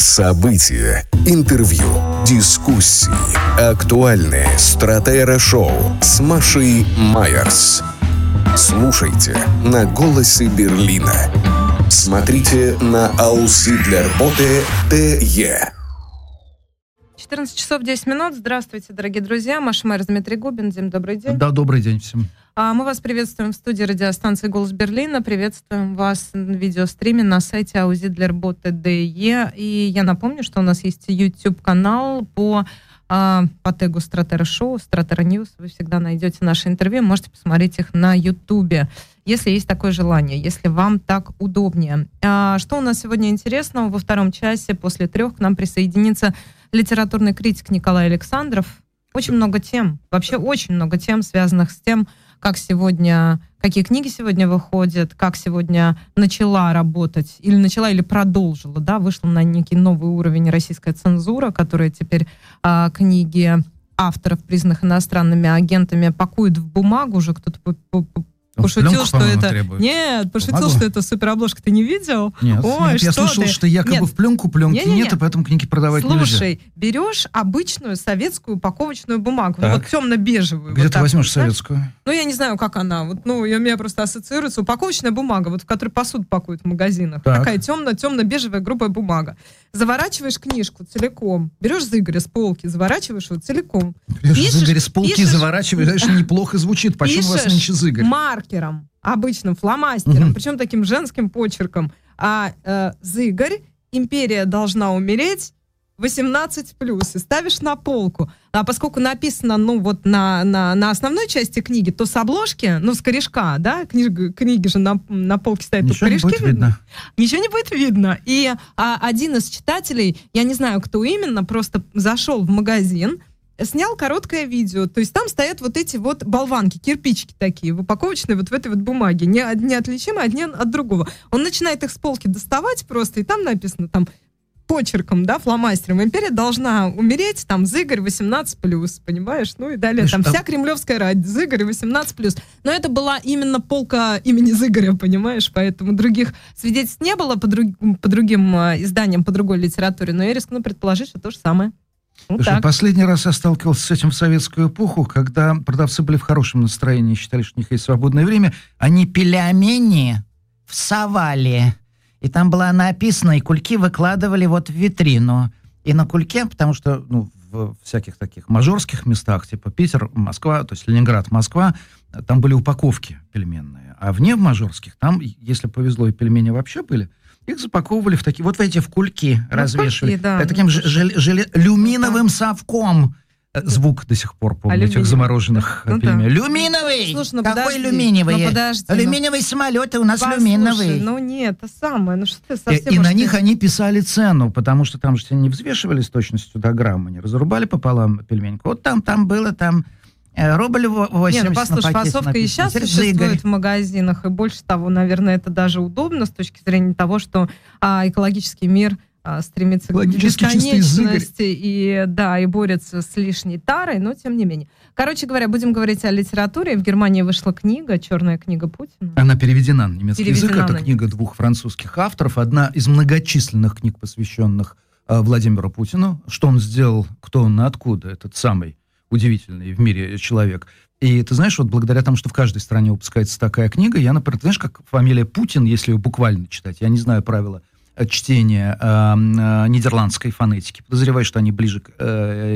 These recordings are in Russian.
События, интервью, дискуссии, актуальные стратера-шоу с Машей Майерс. Слушайте на «Голосе Берлина». Смотрите на Ауслидлерботе ТЕ. 14 часов 10 минут. Здравствуйте, дорогие друзья. Маша Майер, Дмитрий Губин. Дим, добрый день. Да, добрый день всем. А мы вас приветствуем в студии радиостанции «Голос Берлина». Приветствуем вас на видеостриме на сайте auzidlerbot.de. И я напомню, что у нас есть YouTube-канал по а, по тегу Стратера Шоу, Стратера News. Вы всегда найдете наши интервью, можете посмотреть их на Ютубе, если есть такое желание, если вам так удобнее. А, что у нас сегодня интересного? Во втором часе после трех к нам присоединится литературный критик Николай Александров. Очень много тем, вообще очень много тем, связанных с тем, как сегодня, какие книги сегодня выходят, как сегодня начала работать, или начала, или продолжила, да, вышла на некий новый уровень российская цензура, которая теперь а, книги авторов, признанных иностранными агентами, пакует в бумагу уже, кто-то пошутил, Пленку, что это... Требует. Нет, пошутил, Бумагу? что это суперобложка. Ты не видел? Нет, Ой, нет, я что слышал, ты? что якобы Нет. в пленку пленки Не-не-не. нет, и поэтому книги продавать Слушай, нельзя. берешь обычную советскую упаковочную бумагу, ну, Так. вот темно-бежевую. Где вот ты так возьмешь знаешь? советскую? Ну, я не знаю, как она. Вот, ну, у меня просто ассоциируется упаковочная бумага, вот в которой посуду пакуют в магазинах. Так. Такая темно-темно-бежевая грубая бумага. Заворачиваешь книжку целиком, берешь зыгоря с полки, заворачиваешь его целиком. Видишь, Пишешь- Зыгорь с полки пишешь- заворачиваешь, знаешь, неплохо звучит. Почему у вас нынче Зыгорь? маркером, обычным фломастером, Мгм. причем таким женским почерком. А э, зыгорь, империя должна умереть, 18 плюс, и ставишь на полку. А поскольку написано, ну, вот на, на, на основной части книги, то с обложки, ну, с корешка, да, книжка, книги же на, на полке стоят, то Ничего не корешки будет видно. ничего не будет видно. И а, один из читателей, я не знаю, кто именно, просто зашел в магазин, снял короткое видео. То есть там стоят вот эти вот болванки, кирпичики такие, в упаковочной вот в этой вот бумаге, не, од- неотличимые один от другого. Он начинает их с полки доставать просто, и там написано там почерком, да, фломастером. Империя должна умереть, там, Зыгорь 18+, понимаешь? Ну и далее, Слушай, там, а- вся кремлевская рать, Зыгорь 18+. Но это была именно полка имени Зыгоря, понимаешь? Поэтому других свидетельств не было по, друг- по другим э, изданиям, по другой литературе, но я рискну предположить, что то же самое. Вот Слушай, так. последний раз я сталкивался с этим в советскую эпоху, когда продавцы были в хорошем настроении, считали, что у них есть свободное время. Они пельмени всовали. И там было написано, и кульки выкладывали вот в витрину. И на кульке, потому что ну, в всяких таких мажорских местах, типа Питер, Москва, то есть Ленинград, Москва, там были упаковки пельменные. А вне в мажорских, там, если повезло, и пельмени вообще были, их запаковывали в такие, вот в эти в кульки развешивали. кульки, да. Э, Таким же желе- желе- люминовым совком. Э, Звук до сих пор помню Алюминиевый. этих замороженных Ну э, пельменей. Люминовый! Слушай, ну Какой подожди, люминовый? ну подожди, ну. Алюминиевые самолеты у нас Послушай, люминовый. ну нет, это самое, ну что ты И, совсем... и уж на них они писали цену, потому что там же все не взвешивали с точностью до грамма, они разрубали пополам пельменьку. Вот там, там было, там э, рубль во- 80 Не, ну послушай, фасовка и сейчас Теперь существует Зыгорь. в магазинах, и больше того, наверное, это даже удобно с точки зрения того, что а, экологический мир а, стремится к чистый Зыгорь. бесконечности и, да, и борется с лишней тарой, но тем не менее. Короче говоря, будем говорить о литературе. В Германии вышла книга «Черная книга Путина». Она переведена на немецкий Переведена язык. Это на книга двух французских авторов. Одна из многочисленных книг, посвященных э, Владимиру Путину. Что он сделал, кто он и откуда, этот самый удивительный в мире человек. И ты знаешь, вот благодаря тому, что в каждой стране выпускается такая книга, я, например, знаешь, как фамилия Путин, если ее буквально читать, я не знаю правила э, чтения э, э, нидерландской фонетики, подозреваю, что они ближе к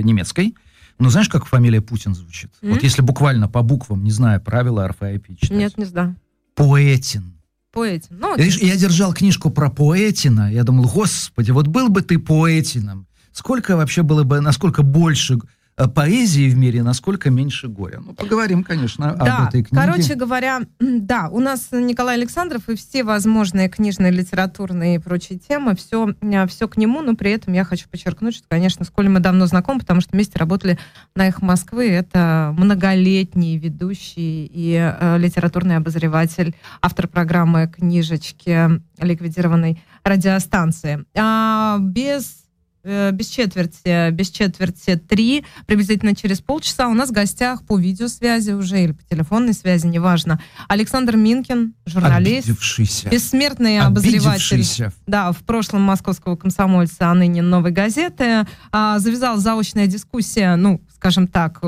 немецкой. Но знаешь, как фамилия Путин звучит? М? Вот если буквально по буквам, не зная правила орфоэпии читать. Нет, не знаю. Поэтин. Поэтин. Ну, Видишь, я держал книжку про поэтина. Я думал, господи, вот был бы ты поэтином. Сколько вообще было бы, насколько больше поэзии в мире, насколько меньше горя. Ну, поговорим, конечно, Да, об этой книге. короче говоря, да, у нас Николай Александров и все возможные книжные, литературные и прочие темы, все, все к нему, но при этом я хочу подчеркнуть, что, конечно, сколь мы давно знакомы, потому что вместе работали на «Эхо Москвы», это многолетний ведущий и э, литературный обозреватель, автор программы «Книжечки» ликвидированной радиостанции. А, без э, без четверти, без четверти три, приблизительно через полчаса у нас в гостях по видеосвязи уже или по телефонной связи, неважно, Александр Минкин, журналист, Обидевшийся. бессмертный обозреватель. Да, в прошлом московского комсомольца, а ныне новой газеты. А, завязал заочная дискуссия, ну, скажем так,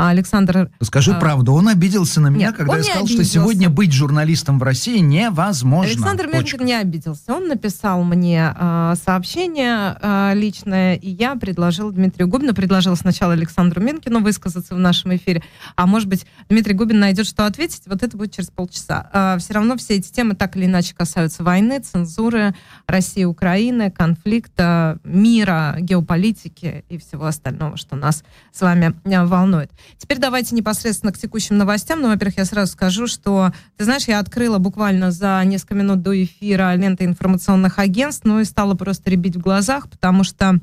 э, Александр Скажи А. правду, он обиделся на меня, Нет, когда я сказал, что сегодня быть журналистом в России невозможно. Александр. Менкин не обиделся. Он написал мне э, сообщение э, личное, и я предложил Дмитрию Губину, предложил сначала Александру Менкину высказаться в нашем эфире, а может быть, Дмитрий Губин найдет, что ответить, вот это будет через полчаса. все равно все эти темы так или иначе касаются войны, цензуры, России, Украины, конфликта, мира, геополитики и всего остального, что нас с вами э, волнует. Теперь давайте непосредственно к текущим новостям. Ну, во-первых, я сразу скажу, что, ты знаешь, я открыла буквально за несколько минут до эфира ленты информационных агентств, ну и стала просто ребить в глазах, потому что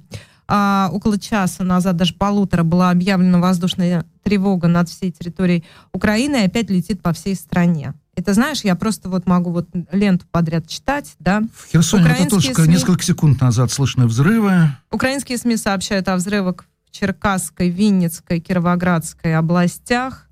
а, около часа назад, даже полутора, была объявлена воздушная тревога над всей территорией Украины и опять летит по всей стране. Ты знаешь, я просто вот могу вот ленту подряд читать, да. В Херсоне это тоже СМИ. несколько секунд назад слышны взрывы. Украинские СМИ сообщают о взрывах в Черкасской, Винницкой, Кировоградской областях.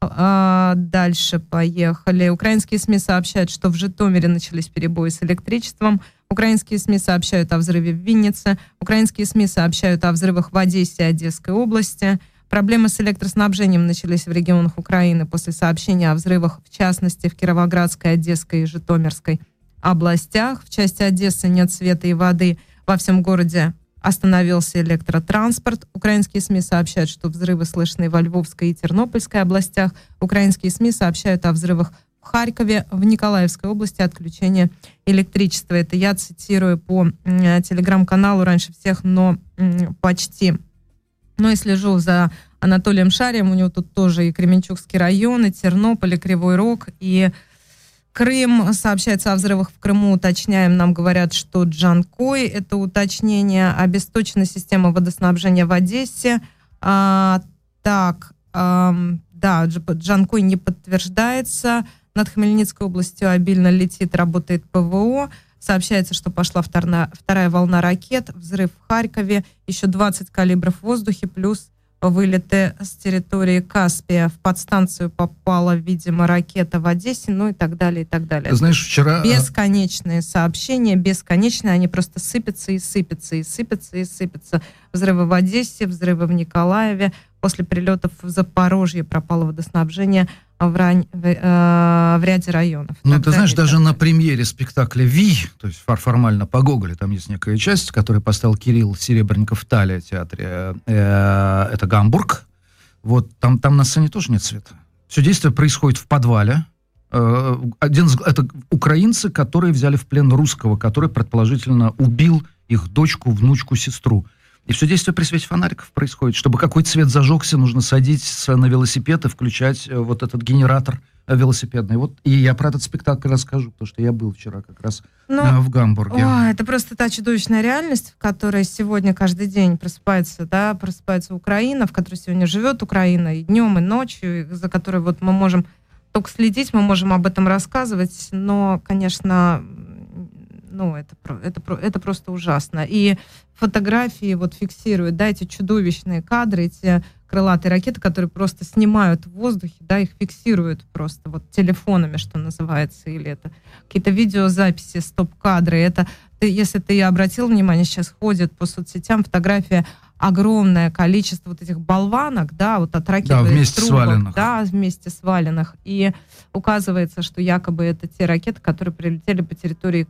А, Дальше поехали. Украинские СМИ сообщают, что в Житомире начались перебои с электричеством. Украинские СМИ сообщают о взрыве в Виннице. Украинские СМИ сообщают о взрывах в Одессе и Одесской области. Проблемы с электроснабжением начались в регионах Украины после сообщения о взрывах, в частности, в Кировоградской, Одесской и Житомирской областях. В части Одессы нет света и воды. Во всем городе остановился электротранспорт. Украинские СМИ сообщают, что взрывы слышны во Львовской и Тернопольской областях. Украинские СМИ сообщают о взрывах в Харькове, в Николаевской области отключение электричества. Это я цитирую по м, телеграм-каналу раньше всех, но м, почти. Но и слежу за Анатолием Шарием. У него тут тоже и Кременчугский район, и Тернополь, и Кривой Рог, и Крым. Сообщается о взрывах в Крыму. Уточняем, нам говорят, что Джанкой, это уточнение, обесточена система водоснабжения в Одессе. А, так, ам, да, Дж- Джанкой не подтверждается. Над Хмельницкой областью обильно летит, работает ПВО. Сообщается, что пошла вторна- вторая волна ракет, взрыв в Харькове, еще 20 калибров в воздухе, плюс вылеты с территории Каспия. В подстанцию попала, видимо, ракета в Одессе, ну и так далее, и так далее. Знаешь, вчера... э, Бесконечные сообщения, бесконечные, они просто сыпятся и сыпятся, и сыпятся, и сыпятся. Взрывы в Одессе, взрывы в Николаеве. После прилетов в Запорожье пропало водоснабжение в, рань- в, э, в ряде районов. Ну, ты знаешь, даже на премьере спектакля «Ви», то есть фор- формально по Гоголю, там есть некая часть, которую поставил Кирилл Серебренников в Талия театре, э, э, это Гамбург. Вот там, там на сцене тоже нет света. Все действие происходит в подвале. Э, Один это украинцы, которые взяли в плен русского, который предположительно убил их дочку, внучку, сестру. И все действие при свете фонариков происходит. Чтобы какой цвет зажегся, нужно садиться на велосипед и включать э, вот этот генератор э, велосипедный. Вот, и я про этот спектакль расскажу, потому что я был вчера как раз Ну, э, в Гамбурге. Ой, это просто та чудовищная реальность, в которой сегодня каждый день просыпается, да, просыпается Украина, в которой сегодня живет Украина и днем, и ночью, и за которой вот мы можем только следить, мы можем об этом рассказывать, но, конечно, ну, это, это, это просто ужасно. И фотографии вот фиксируют, да, эти чудовищные кадры, эти крылатые ракеты, которые просто снимают в воздухе, да, их фиксируют просто вот телефонами, что называется, или это какие-то видеозаписи, стоп-кадры. Это, ты, если ты обратил внимание, сейчас ходит по соцсетям фотография огромное количество вот этих болванок, да, вот от ракет. Да, вместе трубок, сваленных. Да, вместе сваленных. И указывается, что якобы это те ракеты, которые прилетели по территории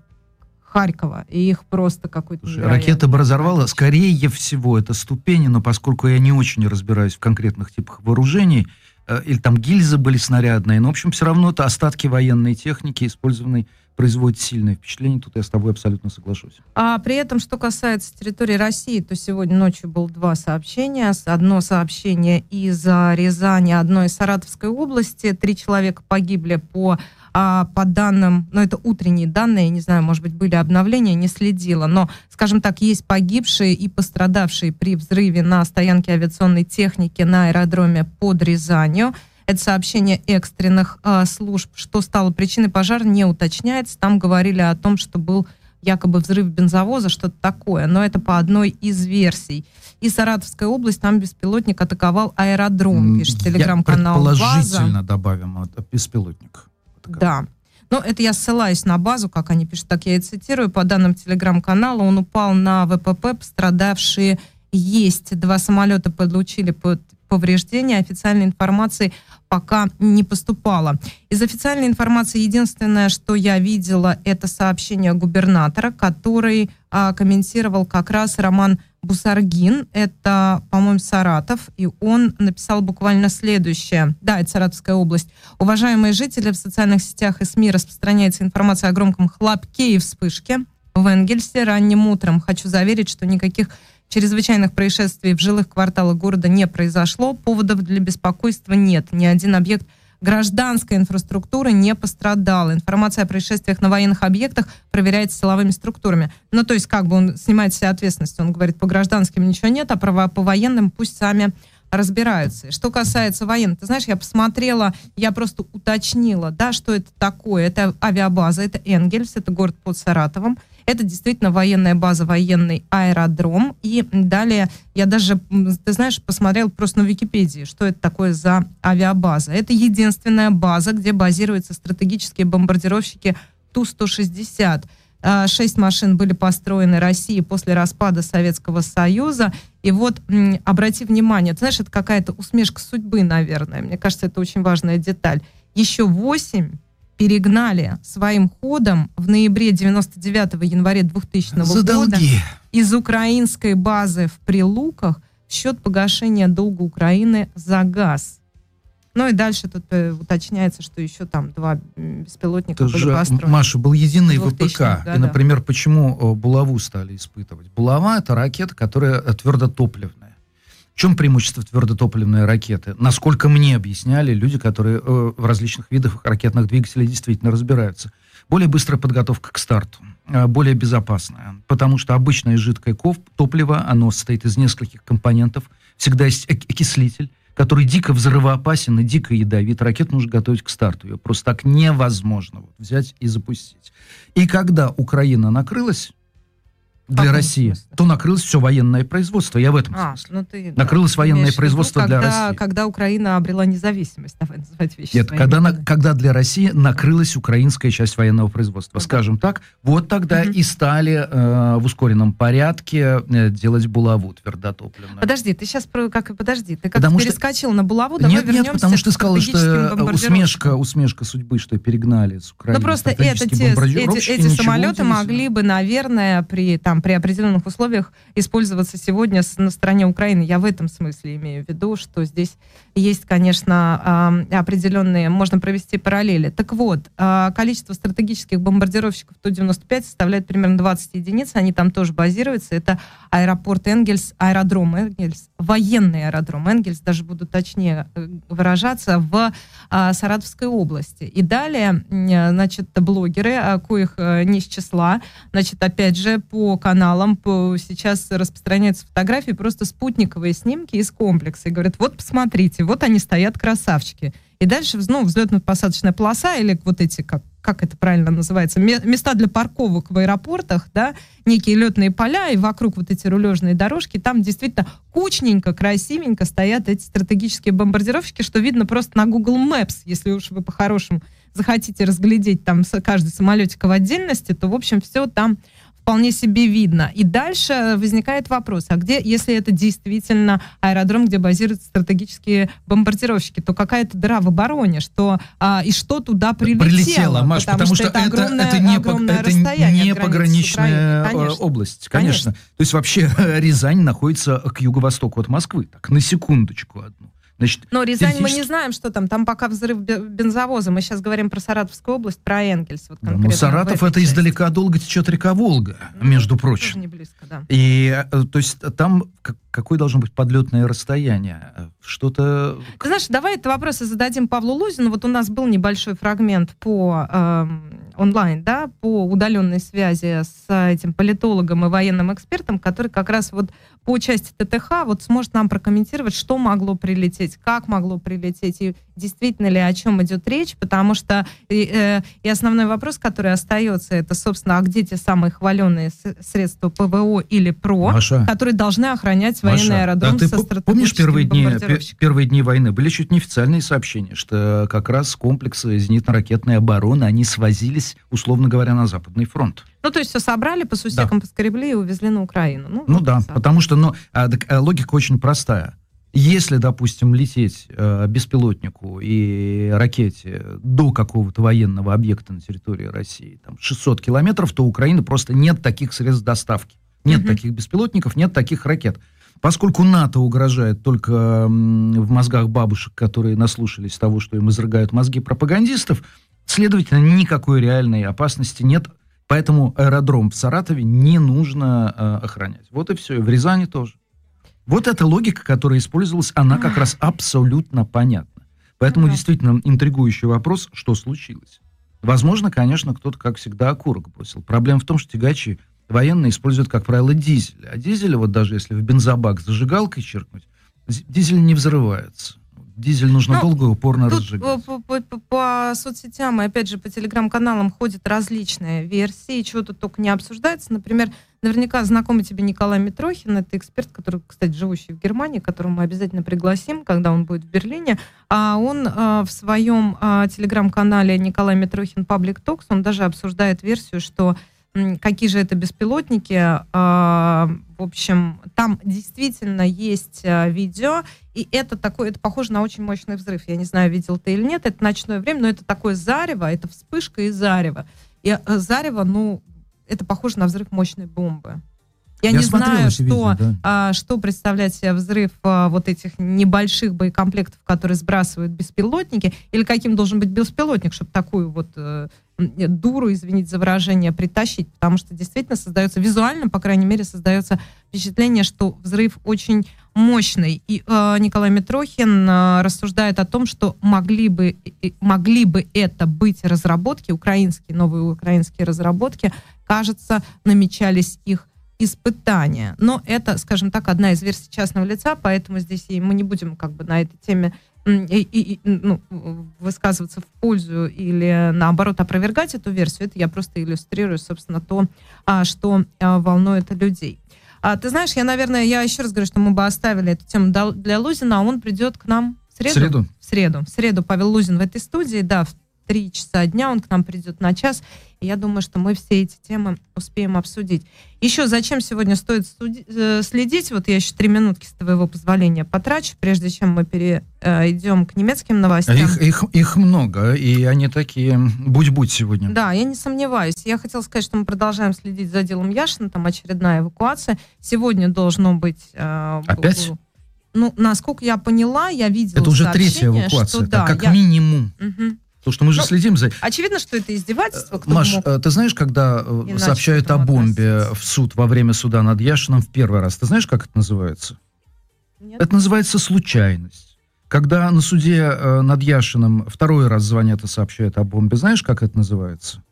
Харькова, и их просто какой-то ракета бы разорвала, скорее всего, это ступени, но поскольку я не очень разбираюсь в конкретных типах вооружений, э, или там гильзы были снарядные, но, в общем, все равно это остатки военной техники, использованной, производит сильное впечатление. Тут я с тобой абсолютно соглашусь. А при этом, что касается территории России, то сегодня ночью было два сообщения. Одно сообщение из а, Рязани, одно из Саратовской области. Три человека погибли по, а, по данным, ну это утренние данные, не знаю, может быть, были обновления, не следила, но, скажем так, есть погибшие и пострадавшие при взрыве на стоянке авиационной техники на аэродроме под Рязанью. Это сообщение экстренных а, служб. Что стало причиной пожара, не уточняется. Там говорили о том, что был якобы взрыв бензовоза, что-то такое. Но это по одной из версий. И Саратовская область, там беспилотник атаковал аэродром, пишет телеграм-канал «База». Предположительно добавим вот, беспилотник. Да. Ну, это я ссылаюсь на базу, как они пишут, так я и цитирую. По данным телеграм-канала, он упал на ВПП, пострадавшие есть. Два самолета получили под повреждения. Официальной информации пока не поступало. Из официальной информации единственное, что я видела, это сообщение губернатора, который а, комментировал как раз Роман Бусаргин, это, по-моему, Саратов, и он написал буквально следующее. Да, это Саратовская область. Уважаемые жители, в социальных сетях и СМИ распространяется информация о громком хлопке и вспышке в Энгельсе ранним утром. Хочу заверить, что никаких чрезвычайных происшествий в жилых кварталах города не произошло. Поводов для беспокойства нет. Ни один объект гражданской инфраструктуры не пострадала. Информация о происшествиях на военных объектах проверяется силовыми структурами. Ну, то есть, как бы он снимает все ответственность. Он говорит, по гражданским ничего нет, а по военным пусть сами разбираются. Что касается военных, ты знаешь, я посмотрела, я просто уточнила, да, что это такое. Это авиабаза, это Энгельс, это город под Саратовом. Это действительно военная база, военный аэродром. И далее я даже, ты знаешь, посмотрел просто на Википедии, что это такое за авиабаза. Это единственная база, где базируются стратегические бомбардировщики Ту-160. А, шесть машин были построены Россией после распада Советского Союза. И вот обрати внимание, ты знаешь, это какая-то усмешка судьбы, наверное. Мне кажется, это очень важная деталь. Еще восемь перегнали своим ходом в ноябре 99 январе 2000 За года долги. из украинской базы в Прилуках в счет погашения долга Украины за газ. Ну и дальше тут э, уточняется, что еще там два беспилотника Это были же, построены. Маша, был единый ВПК. И, например, почему э, булаву стали испытывать? Булава — это ракета, которая твердотопливная. В чем преимущество твердотопливной ракеты? Насколько мне объясняли люди, которые э, в различных видах ракетных двигателей действительно разбираются. Более быстрая подготовка к старту, э, более безопасная, потому что обычное жидкое топливо, оно состоит из нескольких компонентов, всегда есть окислитель, который дико взрывоопасен и дико ядовит. Ракету нужно готовить к старту. Ее просто так невозможно вот взять и запустить. И когда Украина накрылась, для России, смысле? то накрылось все военное производство. Я в этом а, смысле. Ну ты, накрылось да, военное производство виду, для России. Когда Украина обрела независимость, давай называть вещи Нет, когда, на, когда для России накрылась украинская часть военного производства, угу. скажем так, вот тогда угу. и стали э, в ускоренном порядке э, делать булаву твердотопливную. Подожди, ты сейчас про как подожди, ты как потому перескочил что... на булаву, давай нет, нет, потому что ты сказала, что усмешка, усмешка судьбы, что перегнали с Украины. Ну просто это те, эти, эти самолеты могли бы, наверное, при там там при определенных условиях использоваться сегодня на стороне Украины. Я в этом смысле имею в виду, что здесь есть, конечно, определенные, можно провести параллели. Так вот, а, количество стратегических бомбардировщиков Ту-95 составляет примерно 20 единиц, они там тоже базируются. Это аэропорт Энгельс, аэродром Энгельс, военный аэродром Энгельс, даже буду точнее э, выражаться, в а, Саратовской области. И далее, значит, блогеры, а, коих э, не с числа, значит, опять же, по каналам по, сейчас распространяются фотографии, просто спутниковые снимки из комплекса. И говорят, вот посмотрите, вот они стоят красавчики. И дальше, ну, взлетно-посадочная полоса или вот эти, как, как это правильно называется, места для парковок в аэропортах, да, некие летные поля, и вокруг вот эти рулежные дорожки, там действительно кучненько, красивенько стоят эти стратегические бомбардировщики, что видно просто на Google Maps, если уж вы по-хорошему захотите разглядеть там каждый самолетик в отдельности, то, в общем, все там вполне себе видно. И дальше возникает вопрос, а где, если это действительно аэродром, где базируются стратегические бомбардировщики, то какая-то дыра в обороне, что а, и что туда прилетело? Прилетело, Маш, потому, потому что, что это, огромное, это не, огромное это не пограничная э, область, конечно. конечно. То есть вообще Рязань находится к юго-востоку от Москвы, так, на секундочку одну. Значит, Но Рязань теоретически... мы не знаем, что там. Там пока взрыв бензовоза. Мы сейчас говорим про Саратовскую область, про Энгельс. Вот ну, Саратов это части. издалека долго течет река Волга, ну, между прочим. не близко, да. И э, то есть там какое должно быть подлетное расстояние? Что-то... Ты знаешь, давай это вопросы зададим Павлу Лузину. Вот у нас был небольшой фрагмент по э, онлайн, да, по удаленной связи с этим политологом и военным экспертом, который как раз вот по части ТТХ вот сможет нам прокомментировать, что могло прилететь, как могло прилететь, и, действительно ли о чем идет речь, потому что и, э, и основной вопрос, который остается, это, собственно, а где те самые хваленные средства ПВО или ПРО, Маша, которые должны охранять военный Маша, аэродром да ты помнишь первые дни, первые дни войны? Были чуть неофициальные сообщения, что как раз комплексы зенитно-ракетной обороны, они свозились, условно говоря, на Западный фронт. Ну, то есть все собрали, по сусекам да. поскребли и увезли на Украину. Ну, ну вот да, потому что ну, а, а, логика очень простая. Если, допустим, лететь э, беспилотнику и ракете до какого-то военного объекта на территории России, там 600 километров, то у Украины просто нет таких средств доставки. Нет mm-hmm. таких беспилотников, нет таких ракет. Поскольку НАТО угрожает только в мозгах бабушек, которые наслушались того, что им изрыгают мозги пропагандистов, следовательно, никакой реальной опасности нет. Поэтому аэродром в Саратове не нужно э, охранять. Вот и все. И в Рязани тоже. Вот эта логика, которая использовалась, она как раз абсолютно понятна. Поэтому действительно интригующий вопрос, что случилось. Возможно, конечно, кто-то, как всегда, окурок бросил. Проблема в том, что тягачи военные используют, как правило, дизель. А дизель, вот даже если в бензобак зажигалкой черкнуть, дизель не взрывается. Дизель нужно ну, долго и упорно тут разжигать. По, по, по, по соцсетям и, опять же, по телеграм-каналам ходят различные версии, чего тут только не обсуждается. Например, наверняка знакомый тебе Николай Митрохин, это эксперт, который, кстати, живущий в Германии, которого мы обязательно пригласим, когда он будет в Берлине. А он а, в своем а, телеграм-канале Николай Митрохин Public Talks, он даже обсуждает версию, что какие же это беспилотники. А, в общем, там действительно есть а, видео, и это такое, это похоже на очень мощный взрыв. Я не знаю, видел ты или нет, это ночное время, но это такое зарево, это вспышка и зарево. И э, зарево, ну, это похоже на взрыв мощной бомбы. Я, Я не знаю, что, видео, да. а, что представляет себе взрыв а, вот этих небольших боекомплектов, которые сбрасывают беспилотники, или каким должен быть беспилотник, чтобы такую вот а, дуру, извините за выражение, притащить, потому что действительно создается, визуально, по крайней мере, создается впечатление, что взрыв очень мощный. И э, Николай Митрохин э, рассуждает о том, что могли бы, могли бы это быть разработки, украинские, новые украинские разработки, кажется, намечались их испытания. Но это, скажем так, одна из версий частного лица, поэтому здесь и мы не будем как бы на этой теме и, и, ну, высказываться в пользу или наоборот опровергать эту версию. Это я просто иллюстрирую, собственно, то, а, что а, волнует людей. А, ты знаешь, я, наверное, я еще раз говорю, что мы бы оставили эту тему для Лузина, а он придет к нам в среду. В среду. В среду. В среду Павел Лузин в этой студии, да, в три часа дня, он к нам придет на час. И я думаю, что мы все эти темы успеем обсудить. Еще зачем сегодня стоит э, следить? Вот я еще три минутки с твоего позволения потрачу, прежде чем мы перейдем к немецким новостям. Их, их, их много, и они такие будь-будь сегодня. Да, я не сомневаюсь. Я хотела сказать, что мы продолжаем следить за делом Яшина, там очередная эвакуация. Сегодня должно быть... Э, Опять? Ну, насколько я поняла, я видела Это уже третья эвакуация, что, да, как я... минимум. Угу. Потому что мы же ну, следим за... Очевидно, что это издевательство. Кто Маш, мог... Э, ты знаешь, когда э, Иначе сообщают о бомбе в суд во время суда над Яшином в первый раз, ты знаешь, как это называется? Нет. Это называется случайность. Когда на суде э, над Яшином второй раз звонят и сообщают о бомбе, знаешь, как это называется?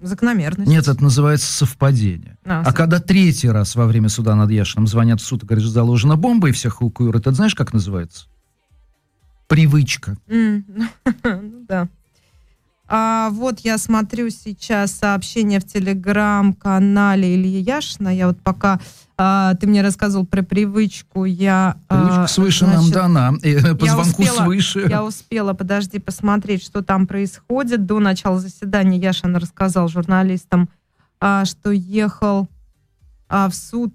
Закономерность. Нет, это называется совпадение. А, а когда третий раз во время суда над Яшином звонят в суд и говорят, что заложена бомба и всех эвакуируют, это знаешь, как называется? Привычка. Mm. да. А вот я смотрю сейчас сообщение в телеграм-канале Ильи Яшина. Я вот пока а, ты мне рассказывал про привычку, я... А, Привычка свыше значит, нам дана, по звонку успела, свыше. Я успела, подожди, посмотреть, что там происходит. До начала заседания Яшин рассказал журналистам, а, что ехал а, в суд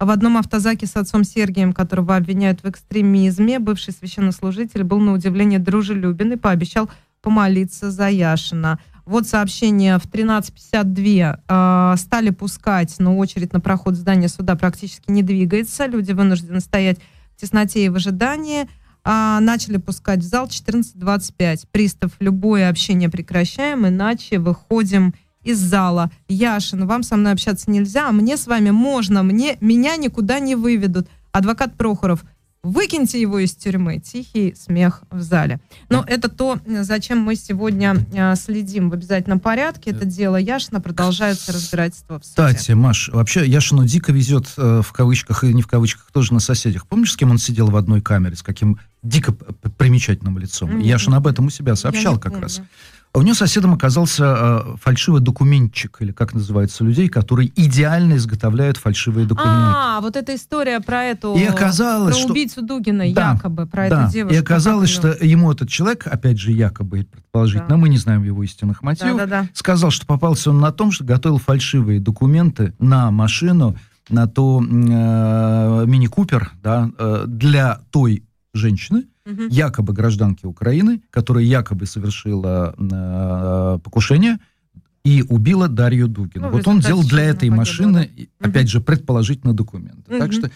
в одном автозаке с отцом Сергием, которого обвиняют в экстремизме, бывший священнослужитель был на удивление дружелюбен и пообещал помолиться за Яшина. Вот сообщение в 13.52 э, а, стали пускать, но очередь на проход здания суда практически не двигается. Люди вынуждены стоять в тесноте и в ожидании. Э, начали пускать в зал 14.25. Пристав, любое общение прекращаем, иначе выходим из зала. Яшин, вам со мной общаться нельзя, а мне с вами можно, мне, меня никуда не выведут. Адвокат Прохоров, Выкиньте его из тюрьмы. Тихий смех в зале. Но это то, зачем мы сегодня э, следим в обязательном порядке. Это дело Яшина. Продолжается разбирательство в суде. Кстати, Маш, вообще Яшину дико везет э, в кавычках и не в кавычках тоже на соседях. Помнишь, с кем он сидел в одной камере, с каким дико примечательным лицом? Mm-hmm. Яшин об этом у себя сообщал как помню. раз. А у нее соседом оказался э, фальшивый документчик, или как называется, людей, которые идеально изготовляют фальшивые документы. А, вот эта история про эту... И оказалось, про что... убийцу Дугина, да, якобы, про да. эту девушку. И оказалось, что ему этот человек, опять же, якобы, предположительно, да. мы не знаем его истинных мотивов, да, да, да. сказал, что попался он на том, что готовил фальшивые документы на машину, на то э, мини-купер, да, э, для той женщины, угу. якобы гражданки Украины, которая якобы совершила э, покушение и убила Дарью Дугину. Ну, вот он делал для этой машины, да? опять угу. же, предположительно документы. Угу. Так что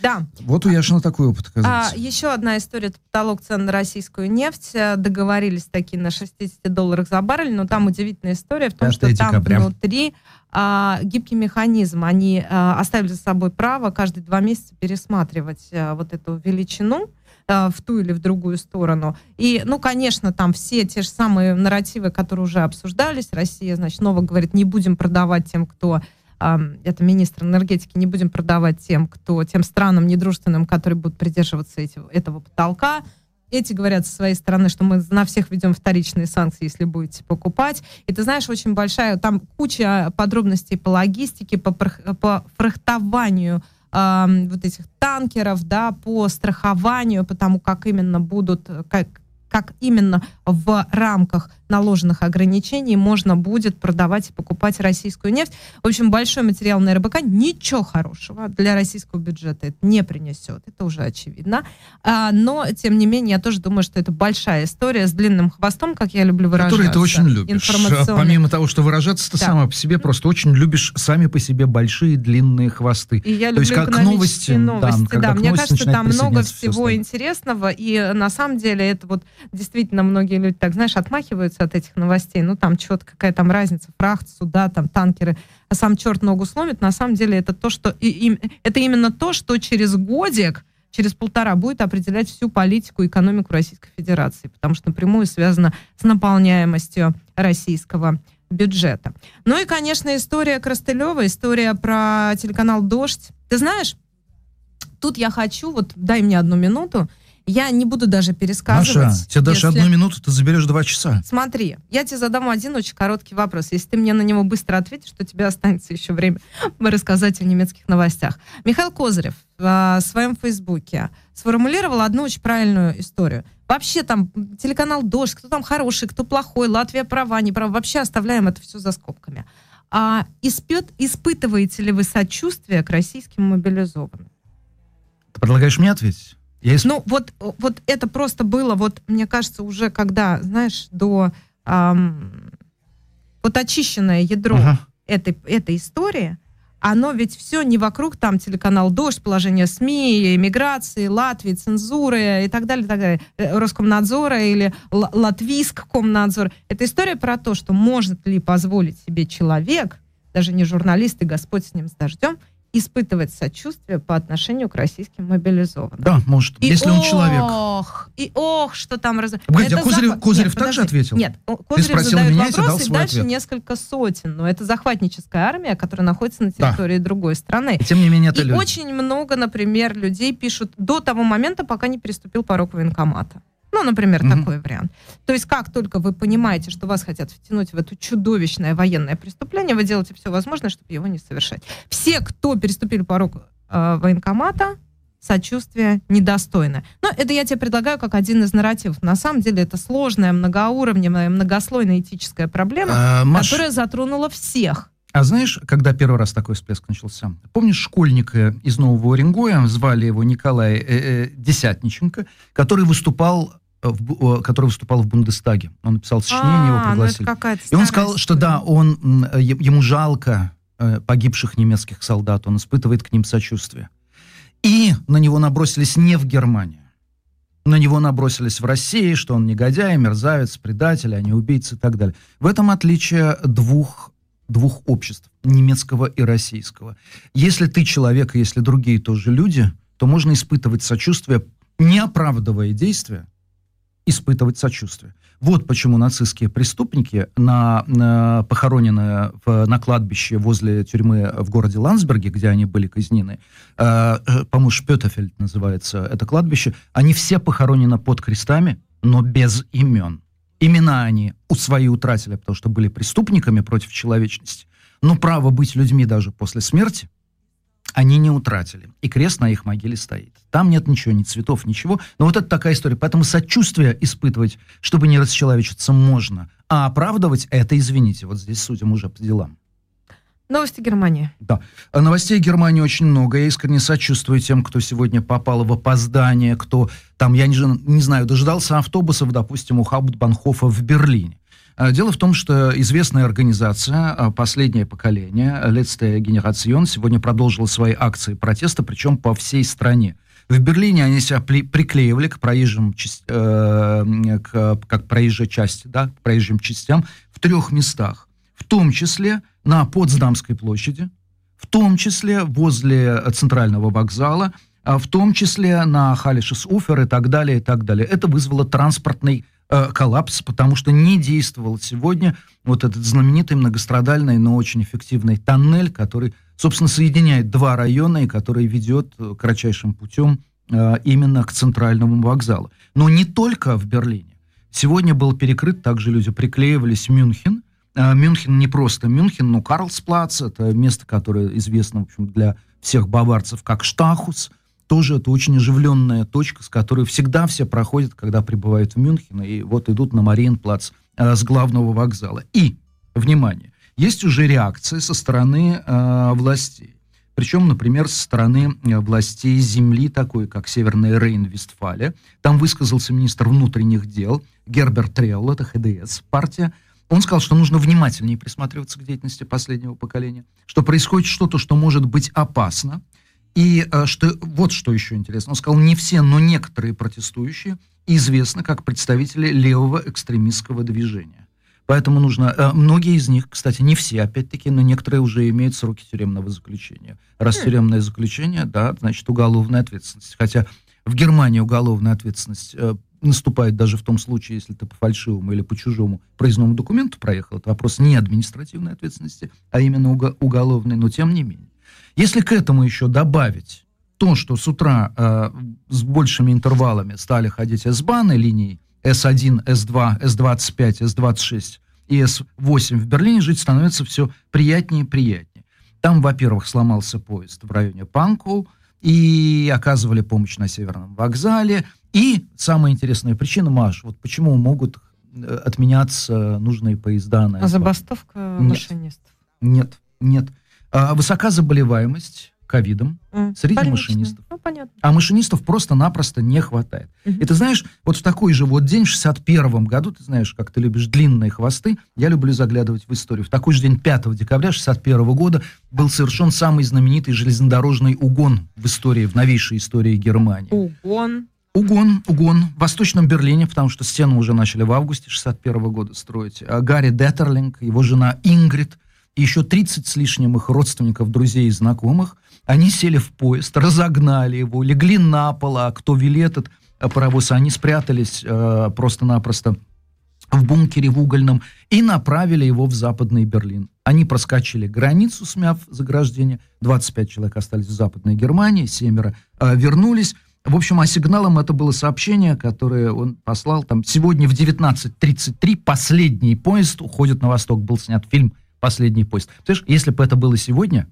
да. Вот у Яшина такой опыт оказался. А, еще одна история. Это потолок цен на российскую нефть. Договорились такие на 60 долларах за баррель, но там удивительная история в том, что декабря. там внутри а, гибкий механизм. Они а, оставили за собой право каждые два месяца пересматривать а, вот эту величину. Э, в ту или в другую сторону. И, ну, конечно, там все те же самые нарративы, которые уже обсуждались. Россия, значит, снова говорит, не будем продавать тем, кто это министр энергетики, не будем продавать тем, кто, тем странам недружественным, которые будут придерживаться эти, этого потолка. Эти говорят со своей стороны, что мы на всех ведем вторичные санкции, если будете покупать. И ты знаешь, очень большая, там куча подробностей по логистике, по, по фрахтованию вот этих танкеров, да, по страхованию, по тому, как именно будут, как, как именно в рамках наложенных ограничений можно будет продавать и покупать российскую нефть. В общем, большой материал на РБК ничего хорошего для российского бюджета это не принесет, это уже очевидно. А, но, тем не менее, я тоже думаю, что это большая история с длинным хвостом, как я люблю выражаться. Который ты очень любишь. Помимо того, что выражаться, ты да. сама по себе просто очень любишь сами по себе большие длинные хвосты. И я люблю То есть как новости, новости да, да. Мне кажется, там много всего интересного, и на самом деле это вот действительно многие люди так, знаешь, отмахиваются от этих новостей. Ну, там что-то, какая там разница, фрахт, суда, там танкеры, а сам черт ногу сломит. На самом деле это то, что... И, и, это именно то, что через годик, через полтора будет определять всю политику экономику Российской Федерации, потому что напрямую связано с наполняемостью российского бюджета. Ну и, конечно, история Крастылева, история про телеканал «Дождь». Ты знаешь, тут я хочу, вот дай мне одну минуту, я не буду даже пересказывать. Маша, тебе даже одну минуту, ты заберешь два часа. Смотри, я тебе задам один очень короткий вопрос. Если ты мне на него быстро ответишь, то тебе останется еще время рассказать о немецких новостях. Михаил Козырев в своем фейсбуке сформулировал одну очень правильную историю. Вообще там телеканал «Дождь», кто там хороший, кто плохой, Латвия права, не права, вообще оставляем это все за скобками. А испет, испытываете ли вы сочувствие к российским мобилизованным? Ты предлагаешь мне ответить? Я Ну, вот, вот это просто было, вот, мне кажется, уже когда, знаешь, до эм, вот очищенное ядро ага. этой, этой истории, оно ведь все не вокруг там телеканал «Дождь», положение СМИ, иммиграции, Латвии, цензуры и так далее, и так далее, э, Роскомнадзора или Латвийскомнадзор. Это история про то, что может ли позволить себе человек, даже не журналист и Господь с ним с дождем, испытывать сочувствие по отношению к российским мобилизованным. Да, может, и если ох, он человек. Ох, и ох, что там... Раз... Погоди, а Козырев, зах... Козырев также ответил? Нет, Козырев спросил задает меня, вопрос, и дальше ответ. несколько сотен. Но это захватническая армия, которая находится на территории да. другой страны. И тем не менее это И люди. очень много, например, людей пишут до того момента, пока не переступил порог военкомата. Ну, например, mm-hmm. такой вариант. То есть, как только вы понимаете, что вас хотят втянуть в это чудовищное военное преступление, вы делаете все возможное, чтобы его не совершать. Все, кто переступили порог э, военкомата, сочувствие недостойно. Но это я тебе предлагаю как один из нарративов. На самом деле это сложная, многоуровневая, многослойная этическая проблема, а, Маш... которая затронула всех. А знаешь, когда первый раз такой всплеск начался? Помнишь школьника из Нового Уренгоя, звали его Николай э, э, Десятниченко, который выступал в, который выступал в Бундестаге. Он написал сочинение, его а, ну пригласили. И он сказал, что да, он, ему жалко э, погибших немецких солдат, он испытывает к ним сочувствие. И на него набросились не в Германии. На него набросились в России, что он негодяй, мерзавец, предатель, а не убийца и так далее. В этом отличие двух, двух обществ, немецкого и российского. Если ты человек, и если другие тоже люди – то можно испытывать сочувствие, не оправдывая действия, испытывать сочувствие. Вот почему нацистские преступники на, на похоронены в, на кладбище возле тюрьмы в городе Ландсберге, где они были казнены, э, э, по-моему, Шпетефельд называется это кладбище, они все похоронены под крестами, но без имен. Имена они у свои утратили, потому что были преступниками против человечности. Но право быть людьми даже после смерти они не утратили. И крест на их могиле стоит. Там нет ничего, ни цветов, ничего. Но вот это такая история. Поэтому сочувствие испытывать, чтобы не расчеловечиться, можно. А оправдывать это, извините, вот здесь судим уже по делам. Новости Германии. Да. А новостей Германии очень много. Я искренне сочувствую тем, кто сегодня попал в опоздание, кто там, я не, не знаю, дождался автобусов, допустим, у Хауптбанхофа в Берлине. А, дело в том, что известная организация а, «Последнее поколение», «Letzte Generation», сегодня продолжила свои акции протеста, причем по всей стране. В Берлине они себя при, приклеивали к проезжим, э, к, как проезжей части, да, к проезжим частям в трех местах. В том числе на Потсдамской площади, в том числе возле центрального вокзала, а в том числе на Халишес Уфер и так далее, и так далее. Это вызвало транспортный э, коллапс, потому что не действовал сегодня вот этот знаменитый многострадальный, но очень эффективный тоннель, который, собственно, соединяет два района и который ведет э, кратчайшим путем э, именно к центральному вокзалу. Но не только в Берлине. Сегодня был перекрыт, также люди приклеивались в Мюнхен. Э, Мюнхен не просто Мюнхен, но Карлсплац, это место, которое известно, в общем, для всех баварцев как Штахус – тоже это очень оживленная точка, с которой всегда все проходят, когда прибывают в Мюнхен, и вот идут на Мариенплац э, с главного вокзала. И, внимание, есть уже реакция со стороны э, властей. Причем, например, со стороны э, властей земли, такой как Северная Рейн-Вестфалия. Там высказался министр внутренних дел Герберт Трелл, это ХДС партия. Он сказал, что нужно внимательнее присматриваться к деятельности последнего поколения, что происходит что-то, что может быть опасно, и э, что, вот что еще интересно. Он сказал, не все, но некоторые протестующие известны как представители левого экстремистского движения. Поэтому нужно... Э, многие из них, кстати, не все, опять-таки, но некоторые уже имеют сроки тюремного заключения. Раз хм. тюремное заключение, да, значит, уголовная ответственность. Хотя в Германии уголовная ответственность э, наступает даже в том случае, если ты по фальшивому или по чужому проездному документу проехал. Это вопрос не административной ответственности, а именно уголовной, но тем не менее. Если к этому еще добавить то, что с утра э, с большими интервалами стали ходить S-баны линий S1, S2, S25, S26 и S8 в Берлине, жить становится все приятнее и приятнее. Там, во-первых, сломался поезд в районе Панку, и оказывали помощь на Северном вокзале. И самая интересная причина, Маш, вот почему могут э, отменяться нужные поезда на А забастовка машинистов? Нет, нет. А, высока заболеваемость ковидом mm, среди больничная. машинистов. Ну, понятно. А машинистов просто-напросто не хватает. Mm-hmm. И ты знаешь, вот в такой же вот день, в 61 году, ты знаешь, как ты любишь длинные хвосты, я люблю заглядывать в историю. В такой же день, 5 декабря 61 года, был совершен самый знаменитый железнодорожный угон в истории, в новейшей истории Германии. Угон? Угон, угон в Восточном Берлине, потому что стену уже начали в августе 61 года строить. А Гарри Детерлинг, его жена Ингрид, и еще 30 с лишним их родственников, друзей и знакомых, они сели в поезд, разогнали его, легли на пол, а кто вели этот э, паровоз, они спрятались э, просто-напросто в бункере в угольном и направили его в западный Берлин. Они проскочили границу, смяв заграждение. 25 человек остались в западной Германии, семеро э, вернулись. В общем, а сигналом это было сообщение, которое он послал там сегодня в 19.33 последний поезд уходит на восток. Был снят фильм последний поезд. Понимаешь, если бы это было сегодня,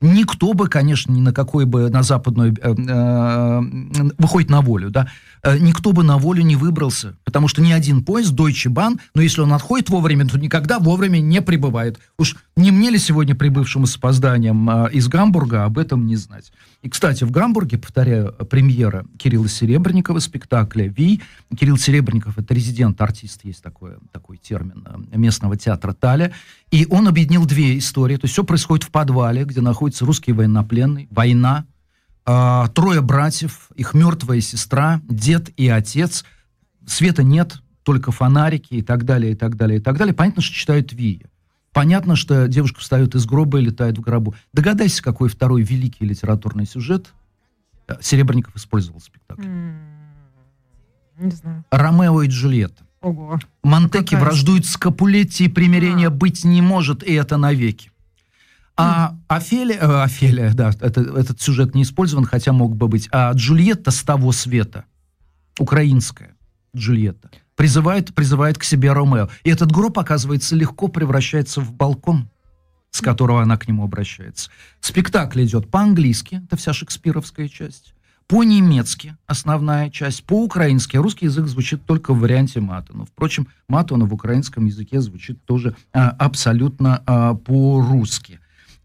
никто бы, конечно, ни на какой бы на западную э, э, выходит на волю, да, э, никто бы на волю не выбрался, потому что ни один поезд Deutsche Bahn, но если он отходит вовремя, то никогда вовремя не прибывает. Уж не мне ли сегодня прибывшему с опозданием э, из Гамбурга об этом не знать? И, кстати, в Гамбурге, повторяю, премьера Кирилла Серебренникова спектакля «Ви». Кирилл Серебренников — это резидент-артист, есть такой, такой термин э, местного театра Таля. И он объединил две истории. То есть все происходит в подвале, где находится русский военнопленный, война, э, трое братьев, их мертвая сестра, дед и отец. Света нет, только фонарики и так далее, и так далее, и так далее. Понятно, что читают «Ви». Понятно, что девушка встает из гроба и летает в гробу. Догадайся, какой второй великий литературный сюжет Серебренников использовал спектакль. Не знаю. Ромео и Джульетта. Ого. Монтеки враждуют с Капулетти, и примирения А. быть не может, и это навеки. А Офелия, э, Офелия, да, это, этот сюжет не использован, хотя мог бы быть. А Джульетта с того света, украинская Джульетта, призывает, призывает к себе Ромео. И этот гроб, оказывается, легко превращается в балкон, с которого она к нему обращается. Спектакль идет по-английски, это вся шекспировская часть. По-немецки основная часть, по-украински. Русский язык звучит только в варианте мата. Но, впрочем, матона в украинском языке звучит тоже а, абсолютно а, по-русски.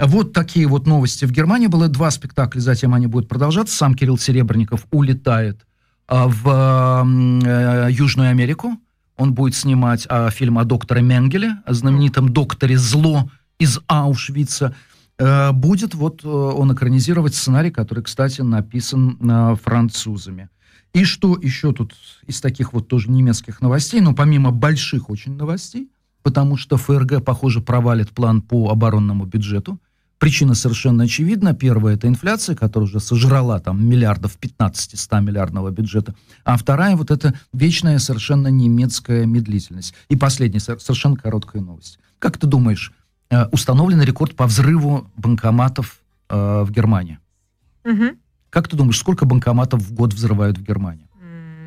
Вот такие вот новости. В Германии было два спектакля, затем они будут продолжаться. Сам Кирилл Серебренников улетает а, в э, Южную Америку. Он будет снимать а, фильм о докторе Менгеле, о знаменитом докторе зло из Аушвица. Э, будет вот э, он экранизировать сценарий, который, кстати, написан французами. И что еще тут из таких вот тоже немецких новостей, ну, помимо больших очень новостей, потому что ФРГ, похоже, провалит план по оборонному бюджету. Причина совершенно очевидна. Первая – это инфляция, которая уже сожрала там миллиардов 15-100 миллиардного бюджета. А вторая – вот эта вечная совершенно немецкая медлительность. И последняя, со- совершенно короткая новость. Как ты думаешь, э, установлен рекорд по взрыву банкоматов э, в Германии? Мгм. Как ты думаешь, сколько банкоматов в год взрывают в Германии?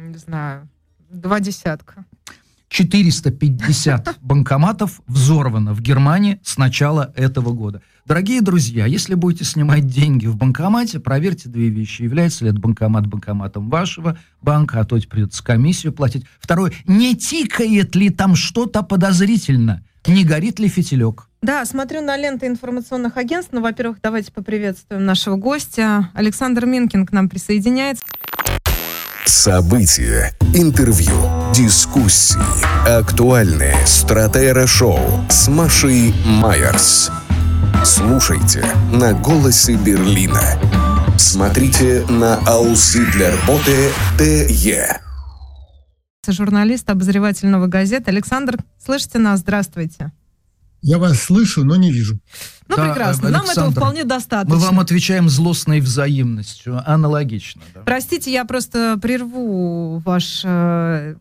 Не знаю. Два десятка. 450 банкоматов взорвано в Германии с начала этого года. Дорогие друзья, если будете снимать деньги в банкомате, проверьте две вещи. Является ли этот банкомат банкоматом вашего банка, а то придется комиссию платить. Второе, не тикает ли там что-то подозрительно? Не горит ли фитилек? Да, смотрю на ленты информационных агентств. Ну, во-первых, давайте поприветствуем нашего гостя. Александр Минкин к нам присоединяется. События, интервью, дискуссии, актуальные стратера-шоу с Машей Майерс. Слушайте на «Голосе Берлина». Смотрите на Ауслидлерботе ТЕ. Журналист обозревательного газеты. Александр, слышите нас? Здравствуйте. Я вас слышу, но не вижу. Ну, Да, прекрасно. э, Нам этого Александр, вполне достаточно. Мы вам отвечаем злостной взаимностью. Аналогично. да. Простите, я просто прерву ваш, э,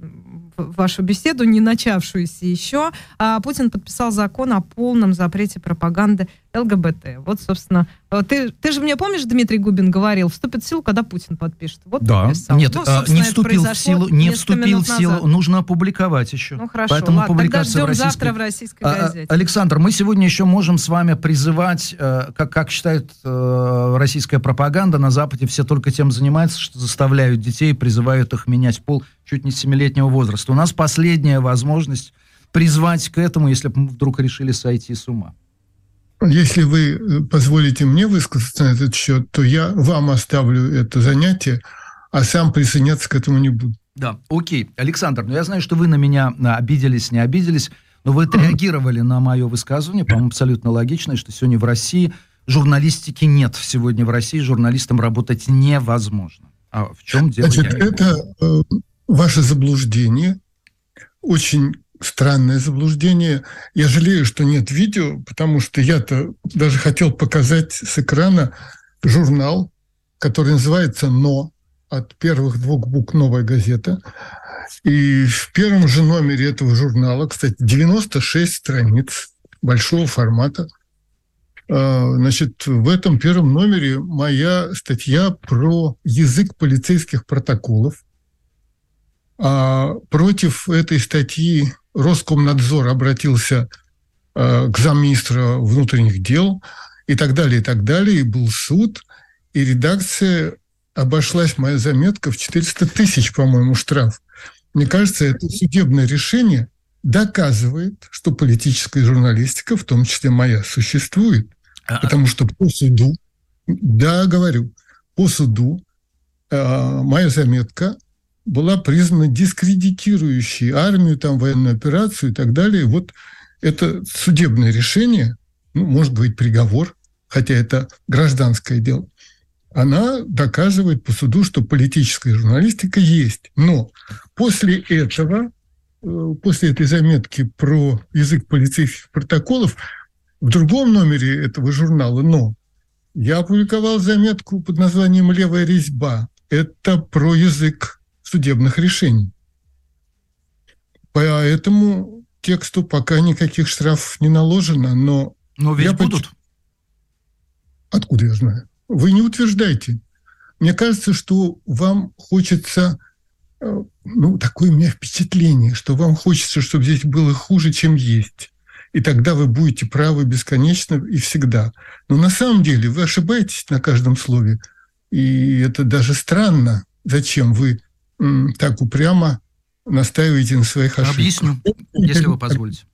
вашу беседу, не начавшуюся еще. А, Путин подписал закон о полном запрете пропаганды ЛГБТ. Вот, собственно, э, ты, ты же мне помнишь, Дмитрий Губин говорил, вступит в силу, когда Путин подпишет. Вот подписал. Нет, Ну, а, не вступил в силу, не вступил в силу. назад. Нужно опубликовать еще. Ну хорошо, Поэтому ладно, тогда публикация ждем в российской- завтра в российской а, газете. Александр, мы сегодня еще можем с вами призывать, э, как, как считает э, российская пропаганда, на Западе все только тем занимаются, что заставляют детей, призывают их менять пол чуть не с 7-летнего возраста. У нас последняя возможность призвать к этому, если бы мы вдруг решили сойти с ума. Если вы э, позволите мне высказаться на этот счет, то я вам оставлю это занятие, а сам присоединяться к этому не буду. Да, окей. Александр, ну я знаю, что вы на меня а, обиделись, не обиделись, но вы отреагировали на мое высказывание, по-моему, абсолютно логичное, что сегодня в России журналистики нет. Сегодня в России журналистам работать невозможно. А в чем дело? Значит, это э, ваше заблуждение, очень странное заблуждение. Я жалею, что нет видео, потому что я-то даже хотел показать с экрана журнал, который называется «Но», от первых двух букв «Новая газета». И в первом же номере этого журнала, кстати, 96 страниц большого формата, А, Значит, в этом первом номере моя статья про язык полицейских протоколов. А против этой статьи Роскомнадзор обратился э, к замминистра внутренних дел и так далее, и так далее. И был суд, и редакция обошлась, моя заметка, в 400 тысяч, по-моему, штраф. Мне кажется, это судебное решение доказывает, что политическая журналистика, в том числе моя, существует. А, Потому что по суду, да, говорю, по суду э, моя заметка была признана дискредитирующей армию, там, военную операцию и так далее. Вот это судебное решение, ну, может быть, приговор, хотя это гражданское дело, она доказывает по суду, что политическая журналистика есть. Но после этого, э, после этой заметки про язык полицейских протоколов, в другом номере этого журнала «Но» Я опубликовал заметку под названием «Левая резьба». Это про язык судебных решений. По этому тексту пока никаких штрафов не наложено, но... Но ведь я будут. Поч... Откуда я знаю? Вы не утверждаете. Мне кажется, что вам хочется Э, ну, такое у меня впечатление, что вам хочется, чтобы здесь было хуже, чем есть. И тогда вы будете правы бесконечно и всегда. Но на самом деле вы ошибаетесь на каждом слове. И это даже странно. Зачем вы так упрямо настаиваете на своих ошибках? Объясню, если вы позволите.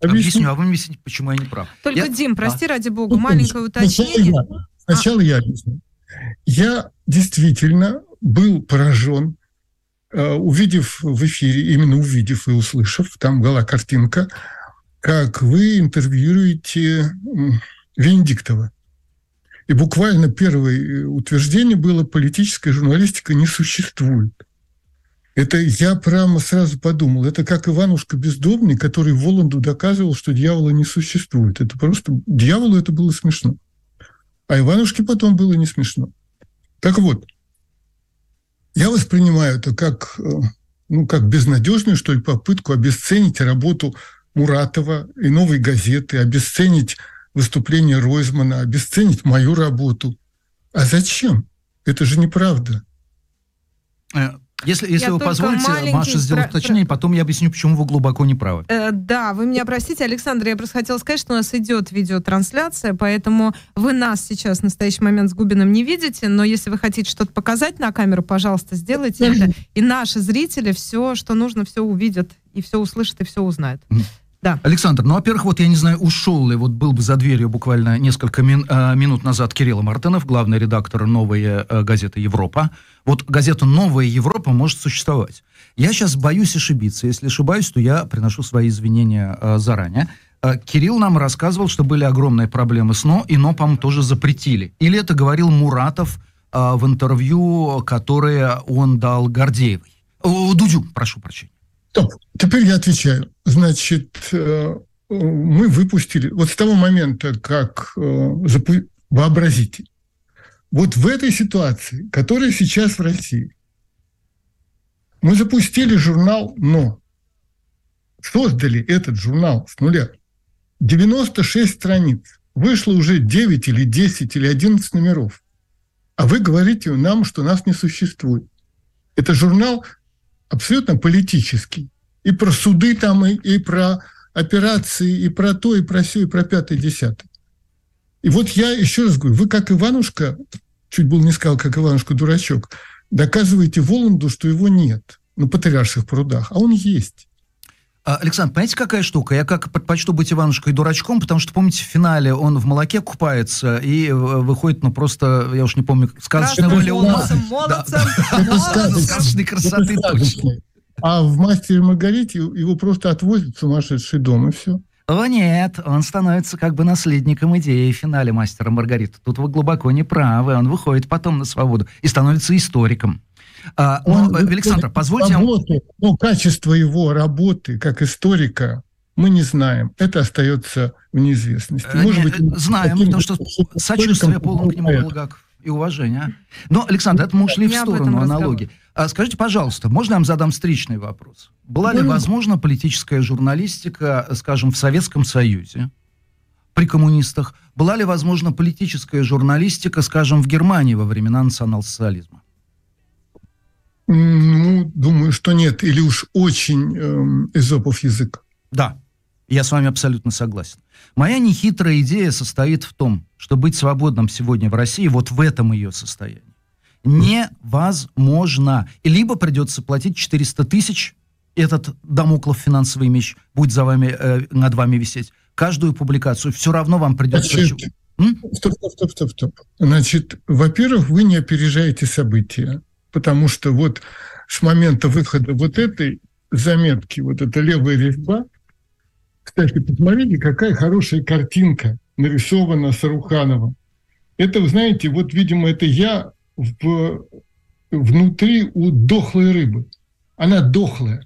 Объясню, Объясню а вы мне объясните, почему я не прав. Только, я... Дим, прости, а, ради бога, маленькое уточнение. Сначала я, сначала а. я объясню. Я действительно был поражен Э, увидев в эфире, именно увидев и услышав, там была картинка, как вы интервьюируете Венедиктова. И буквально первое э, утверждение было «политическая журналистика не существует». Это я прямо сразу подумал. Это как Иванушка Бездомный, который Воланду доказывал, что дьявола не существует. Это просто... Дьяволу это было смешно. А Иванушке потом было не смешно. Так вот, я воспринимаю это как, э, ну, как безнадежную, что ли, попытку обесценить работу Муратова и «Новой газеты», обесценить выступление Ройзмана, обесценить мою работу. А зачем? Это же неправда. Если, если вы позволите, Маша, сделать про... уточнение, потом я объясню, почему вы глубоко не правы. Э, да, вы меня простите, Александр, я просто хотела сказать, что у нас идет видеотрансляция, поэтому вы нас сейчас в настоящий момент с Губиным не видите, но если вы хотите что-то показать на камеру, пожалуйста, сделайте это. И наши зрители все, что нужно, все увидят, и все услышат, и все узнают. Да. Александр, ну, во-первых, вот я не знаю, ушел ли, вот был бы за дверью буквально несколько мин, э, минут назад Кирилл Мартынов, главный редактор новой э, газеты «Европа». Вот газета «Новая Европа» может существовать. Я сейчас боюсь ошибиться. Если ошибаюсь, то я приношу свои извинения э, заранее. Э, Кирилл нам рассказывал, что были огромные проблемы с НО, и НО, по-моему, тоже запретили. Или это говорил Муратов э, в интервью, которое он дал Гордеевой. О, Дудю, прошу прощения. Стоп, теперь я отвечаю. Значит, э, мы выпустили, вот с того момента, как э, вообразите, вот в этой ситуации, которая сейчас в России, мы запустили журнал «Но». Создали этот журнал с нуля. 96 страниц. Вышло уже 9 или 10 или 11 номеров. А вы говорите нам, что нас не существует. Это журнал абсолютно политический. И про суды там, и, и про операции, и про то, и про все, и про пятое, десятое. И вот я еще раз говорю, вы как Иванушка, чуть было не сказал, как Иванушка дурачок, доказываете Воланду, что его нет на Патриарших прудах, а он есть. А, Александр, понимаете, какая штука? Я как предпочту быть Иванушкой дурачком, потому что, помните, в финале он в молоке купается и э, выходит, ну, просто, я уж не помню, сказочной воли ума. Молодцем, Сказочной красоты точно. А в «Мастере Маргарите» его просто отвозят в сумасшедший дом, и все. О нет, он становится как бы наследником идеи в финале «Мастера Маргариты». Тут вы глубоко не правы, он выходит потом на свободу и становится историком. А, он, но, Александр, позвольте... Работы, но качество его работы как историка мы не знаем. Это остается в неизвестности. Может быть, знаем, потому что сочувствие полное к нему Булгаков и уважение. Но, Александр, это мы ушли в сторону аналогии. А скажите, пожалуйста, можно я вам задам встречный вопрос? Была ли возможна политическая журналистика, скажем, в Советском Союзе, при коммунистах? Была ли возможна политическая журналистика, скажем, в Германии во времена национал-социализма? Ну, думаю, что нет. Или уж очень э, эзопов язык. Да, я с вами абсолютно согласен. Моя нехитрая идея состоит в том, что быть свободным сегодня в России, вот в этом ее состоянии, невозможно. И либо придется платить 400 тысяч, этот домоклов финансовый меч будет за вами, э, над вами висеть. Каждую публикацию все равно вам придется... Значит, стоп, стоп, стоп, стоп, стоп. Значит, во-первых, вы не опережаете события, потому что вот с момента выхода вот этой заметки, вот эта левая резьба, кстати, посмотрите, какая хорошая картинка нарисована Сарухановым. Это, вы знаете, вот, видимо, это я в, внутри у дохлой рыбы. Она дохлая.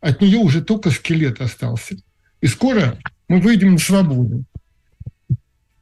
От нее уже только скелет остался. И скоро мы выйдем на свободу.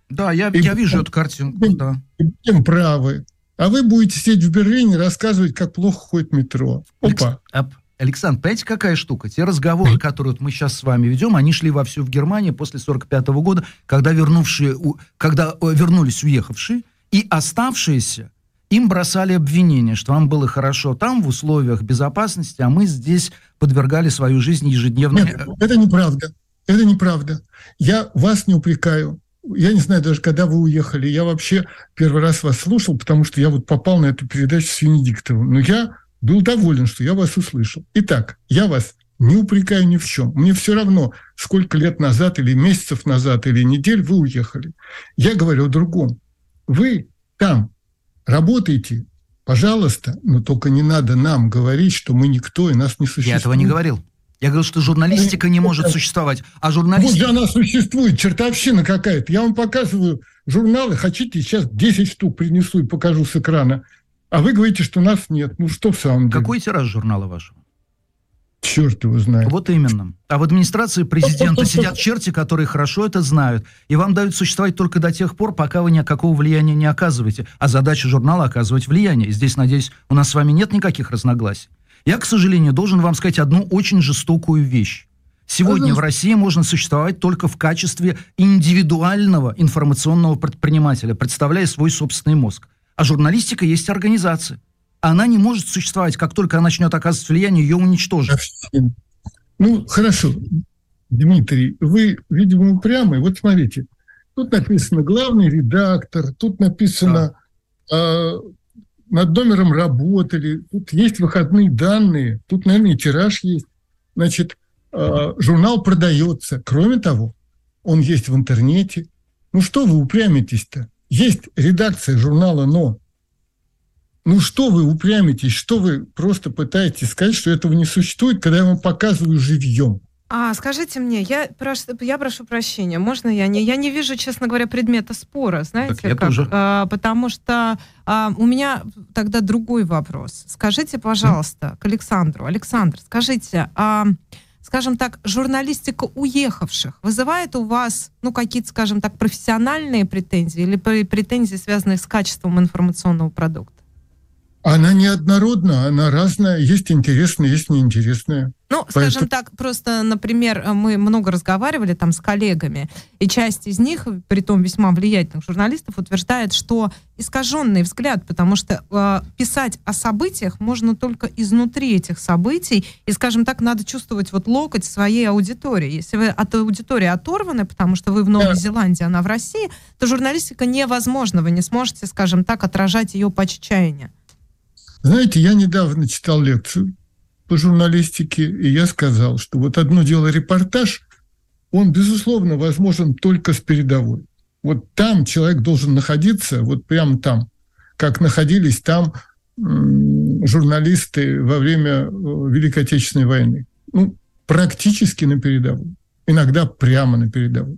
Да, я, И я вижу эту картинку, будем- да. будем правы. А вы будете сидеть в Берлине и рассказывать, как плохо ходит метро. Опа. А, Александр, понимаете, какая штука? Те разговоры, которые вот мы сейчас с вами ведем, они шли вовсю в Германии после 45 года, когда, вернувшие, когда вернулись уехавшие, и оставшиеся, им бросали обвинения, что вам было хорошо там, в условиях безопасности, а мы здесь подвергали свою жизнь ежедневно. Нет, это неправда. Это неправда. Я вас не упрекаю. Я не знаю даже, когда вы уехали. Я вообще первый раз вас слушал, потому что я вот попал на эту передачу с Венедиктовым. Но я был доволен, что я вас услышал. Итак, я вас не упрекаю ни в чем. Мне все равно, сколько лет назад или месяцев назад или недель вы уехали. Я говорю о другом. Вы там работаете, пожалуйста, но только не надо нам говорить, что мы никто и нас не существует. Я этого не говорил. Я говорил, что журналистика не может существовать. А Вот журналистика... она существует, чертовщина какая-то. Я вам показываю журналы, хотите, сейчас 10 штук принесу и покажу с экрана. А вы говорите, что нас нет. Ну что в самом деле? Какой тираж журнала вашего? Черт его знает. Вот именно. А в администрации президента сидят черти, которые хорошо это знают. И вам дают существовать только до тех пор, пока вы никакого влияния не оказываете. А задача журнала оказывать влияние. И здесь, надеюсь, у нас с вами нет никаких разногласий. Я, к сожалению, должен вам сказать одну очень жестокую вещь. Сегодня в Пожалуйста. России можно существовать только в качестве индивидуального информационного предпринимателя, представляя свой собственный мозг. А журналистика есть организация. Она не может существовать, как только она начнет оказывать влияние, ее уничтожат. Ну, хорошо. Дмитрий, вы, видимо, упрямый. Вот смотрите, тут написано главный редактор, тут написано э, над номером работали, тут есть выходные данные, тут, наверное, и тираж есть. Значит, э, журнал продается. Кроме того, он есть в интернете. Ну что вы упрямитесь-то? Есть редакция журнала «Но». Ну что вы упрямитесь? Что вы просто пытаетесь сказать, что этого не существует, когда я вам показываю живьем? А, скажите мне, я прошу, я прошу прощения, можно я не, я не вижу, честно говоря, предмета спора, знаете, Так я как, тоже. А, потому что а, у меня тогда другой вопрос. Скажите, пожалуйста, к Александру, Александр, скажите, а, скажем так, журналистика уехавших вызывает у вас, ну, какие-то, скажем так, профессиональные претензии или пре- претензии, связанные с качеством информационного продукта? Она неоднородна, она разная. Есть интересная, есть неинтересная. Ну, Поэтому- скажем так, просто, например, мы много разговаривали там с коллегами, и часть из них, при том весьма влиятельных журналистов, утверждает, что искаженный взгляд, потому что э, писать о событиях можно только изнутри этих событий, и, скажем так, надо чувствовать вот локоть своей аудитории. Если вы от аудитории оторваны, потому что вы в Новой Да. Зеландии, она в России, то журналистика невозможна, вы не сможете, скажем так, отражать ее по чаяния. Знаете, я недавно читал лекцию по журналистике, и я сказал, что вот одно дело репортаж, он, безусловно, возможен только с передовой. Вот там человек должен находиться, вот прямо там, как находились там журналисты во время э, Великой Отечественной войны. Ну, практически на передовой. Иногда прямо на передовой.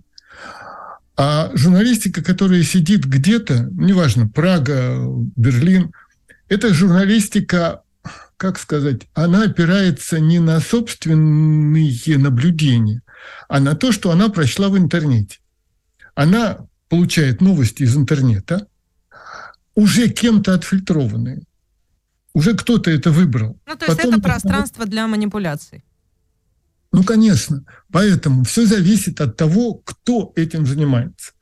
А журналистика, которая сидит где-то, неважно, Прага, Берлин, эта журналистика, как сказать, она опирается не на собственные наблюдения, а на то, что она прочла в интернете. Она получает новости из интернета, уже кем-то отфильтрованные. Уже кто-то это выбрал. Ну, то есть Потом- это пространство для манипуляций. Ну, конечно. Поэтому все зависит от того, кто этим занимается.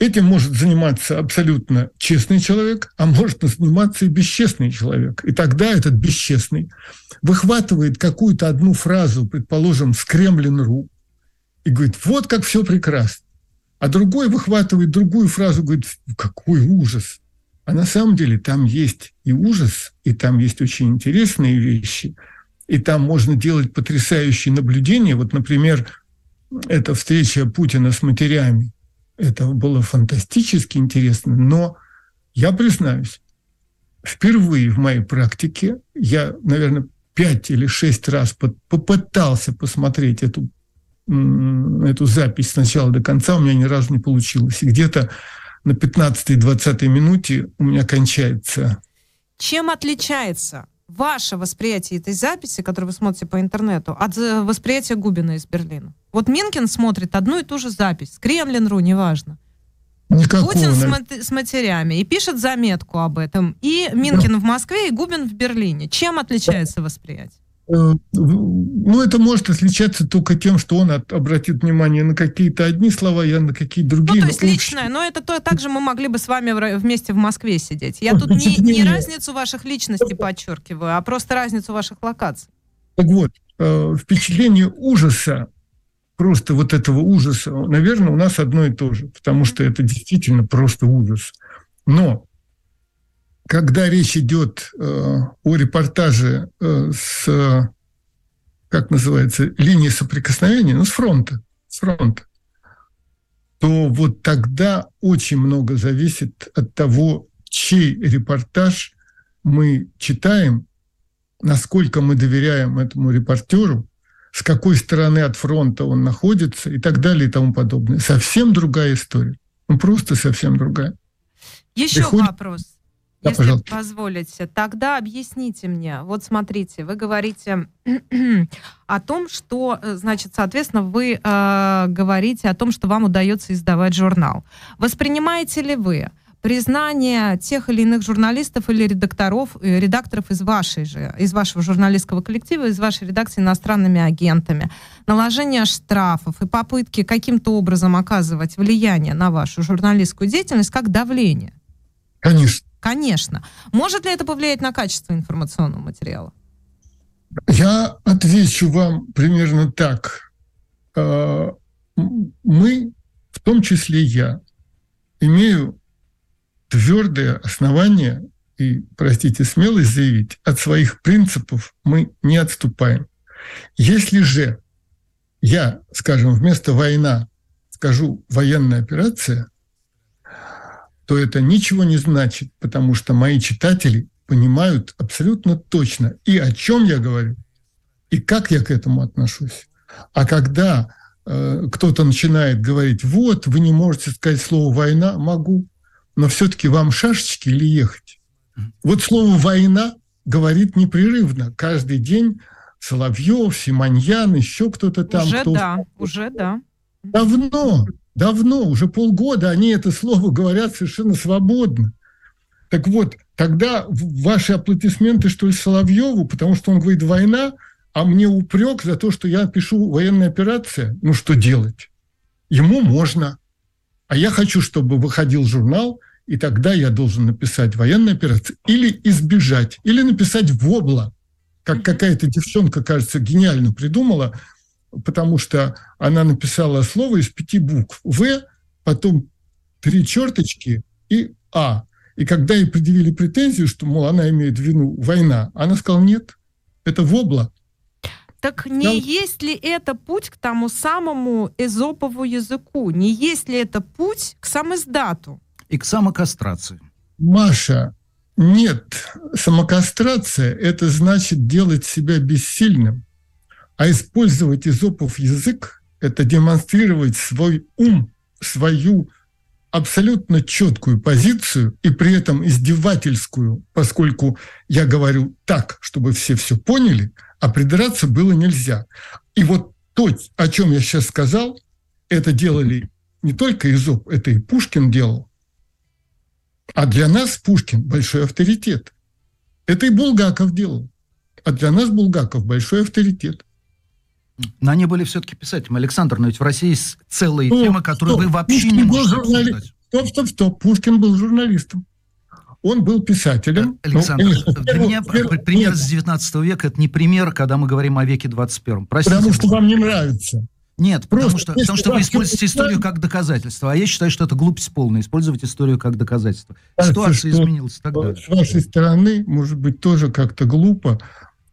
Этим может заниматься абсолютно честный человек, а может заниматься и бесчестный человек. И тогда этот бесчестный выхватывает какую-то одну фразу, предположим, с Кремлин.ру, и говорит, вот как все прекрасно. А другой выхватывает другую фразу, говорит, какой ужас. А на самом деле там есть и ужас, и там есть очень интересные вещи, и там можно делать потрясающие наблюдения. Вот, например, эта встреча Путина с матерями, это было фантастически интересно, но я признаюсь, впервые в моей практике я, наверное, пять или шесть раз по- попытался посмотреть эту, эту запись с начала до конца, у меня ни разу не получилось. И где-то на 15-20 минуте у меня кончается Чем отличается ваше восприятие этой записи, которую вы смотрите по интернету, от э, восприятия Губина из Берлина? Вот Минкин смотрит одну и ту же запись, с Kremlin.ru, неважно. Никакого, Путин с, наверное. мат- с матерями и пишет заметку об этом. И Минкин в Москве, и Губин в Берлине. Чем отличается восприятие? Э, Ну, это может отличаться только тем, что он от- обратит внимание на какие-то одни слова, я на какие-то Ну, другие. то но есть личное, но это то, также мы могли бы с вами в вместе в Москве сидеть. Я Ну, тут не, не впечатление. разницу ваших личностей подчеркиваю, а просто разницу ваших локаций. Так вот, э, впечатление ужаса, просто вот этого ужаса, наверное, у нас одно и то же, потому что это действительно просто ужас. Но когда речь идет э, о репортаже э, с, как называется, линии соприкосновения, ну, с фронта, с фронта, то вот тогда очень много зависит от того, чей репортаж мы читаем, насколько мы доверяем этому репортеру, с какой стороны от фронта он находится и так далее и тому подобное. Совсем другая история. Ну, просто совсем другая. Еще Приходит- вопрос. Да, если пожалуйста. позволите, тогда объясните мне. Вот смотрите, вы говорите о том, что, э, значит, соответственно, вы э, говорите о том, что вам удается издавать журнал. Воспринимаете ли вы признание тех или иных журналистов или редакторов, э, редакторов из вашей же, из вашего журналистского коллектива, из вашей редакции иностранными агентами, наложение штрафов и попытки каким-то образом оказывать влияние на вашу журналистскую деятельность как давление? Конечно. Конечно. Может ли это повлиять на качество информационного материала? Я отвечу вам примерно так. М- Мы, в том числе я, имею твердое основание и, простите, смелость заявить, от своих принципов мы не отступаем. Если же я, скажем, вместо война скажу военная операция, то это ничего не значит, потому что мои читатели понимают абсолютно точно и о чем я говорю, и как я к этому отношусь. А когда э, кто-то начинает говорить, вот, вы не можете сказать слово «война», могу, но все-таки вам шашечки или ехать? Вот слово «война» говорит непрерывно. Каждый день Соловьев, Симоньян, еще кто-то там. уже кто да, уже да. Давно, давно, уже полгода они это слово говорят совершенно свободно. Так вот, тогда ваши аплодисменты, что ли, Соловьеву, потому что он говорит «война», а мне упрек за то, что я пишу «военная операция». Ну, что делать? Ему можно. А я хочу, чтобы выходил журнал, и тогда я должен написать «военная операция» или избежать, или написать «вобла», как какая-то девчонка, кажется, гениально придумала, потому что она написала слово из пяти букв. В, потом три черточки и А. И когда ей предъявили претензию, что, мол, она имеет в виду война, она сказала, нет, это вобла. Так не Нам- есть ли это путь к тому самому эзопову языку? Не есть ли это путь к самоиздату? И к самокастрации. Маша, нет, самокастрация – это значит делать себя бессильным. А использовать изопов язык – это демонстрировать свой ум, свою абсолютно четкую позицию и при этом издевательскую, поскольку я говорю так, чтобы все все поняли, а придраться было нельзя. И вот то, о чем я сейчас сказал, это делали не только Изоп, это и Пушкин делал. А для нас Пушкин большой авторитет. Это и Булгаков делал. А для нас Булгаков большой авторитет. Но они были все-таки писателями. Александр, но ведь в России есть целые Стоп, темы, которые стоп. вы вообще Пушкин не можете журналист. обсуждать. Стоп, стоп, стоп. Пушкин был журналистом. Он был писателем. Э, Александр, Ну, для меня первый- пр- пример нет, с 19 века это не пример, когда мы говорим о веке 21. Простите. Потому что вам не нравится. Нет, потому Просто что, если потому что вы используете историю как доказательство. А я считаю, что это глупость полная, использовать историю как доказательство. Кажется, Ситуация что изменилась тогда. С вашей стороны, может быть, тоже как-то глупо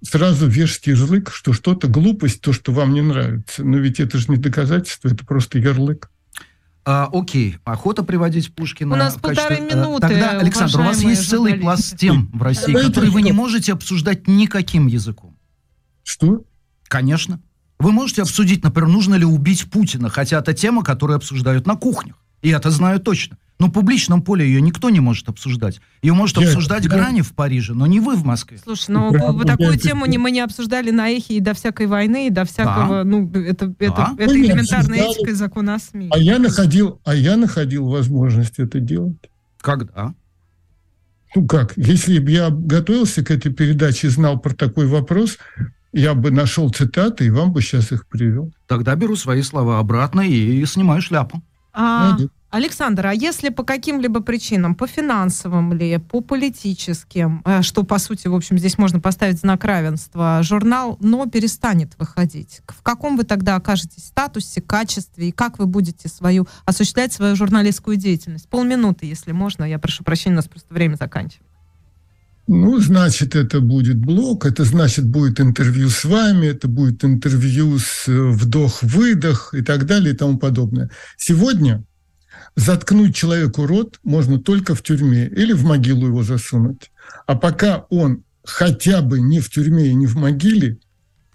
сразу вешать ярлык, что что-то глупость, то, что вам не нравится. Но ведь это же не доказательство, это просто ярлык. А, окей, охота приводить Пушкина. У нас в качестве- полторы э, минуты, Тогда, Александр, у вас есть целый журналисты. пласт тем в России, Знаете, которые вы не можете обсуждать никаким языком. Что? Конечно. Вы можете обсудить, например, нужно ли убить Путина, хотя это тема, которую обсуждают на кухнях. И это знаю точно. Но в публичном поле ее никто не может обсуждать. Ее может обсуждать я- грани в Париже, но не вы в Москве. Слушай, ну Правда, такую я- тему не, мы не обсуждали на эхе и до всякой войны, и до всякого, ну, это, это, Да. это Мы не элементарная этика и закон о СМИ. А я находил, а я находил возможность это делать. Когда? Ну как, если бы я готовился к этой передаче и знал про такой вопрос, я бы нашел цитаты и вам бы сейчас их привел. Тогда беру свои слова обратно и снимаю шляпу. А, Молодец. Александр, а если по каким-либо причинам, по финансовым ли, по политическим, э, что, по сути, в общем, здесь можно поставить знак равенства, журнал «Но» перестанет выходить, в каком вы тогда окажетесь статусе, качестве, и как вы будете свою, осуществлять свою журналистскую деятельность? Полминуты, если можно, я прошу прощения, у нас просто время заканчивается. Ну, значит, это будет блог, это значит будет интервью с вами, это будет интервью с э, вдох-выдох и так далее и тому подобное. Сегодня заткнуть человеку рот можно только в тюрьме или в могилу его засунуть. А пока он хотя бы не в тюрьме и не в могиле,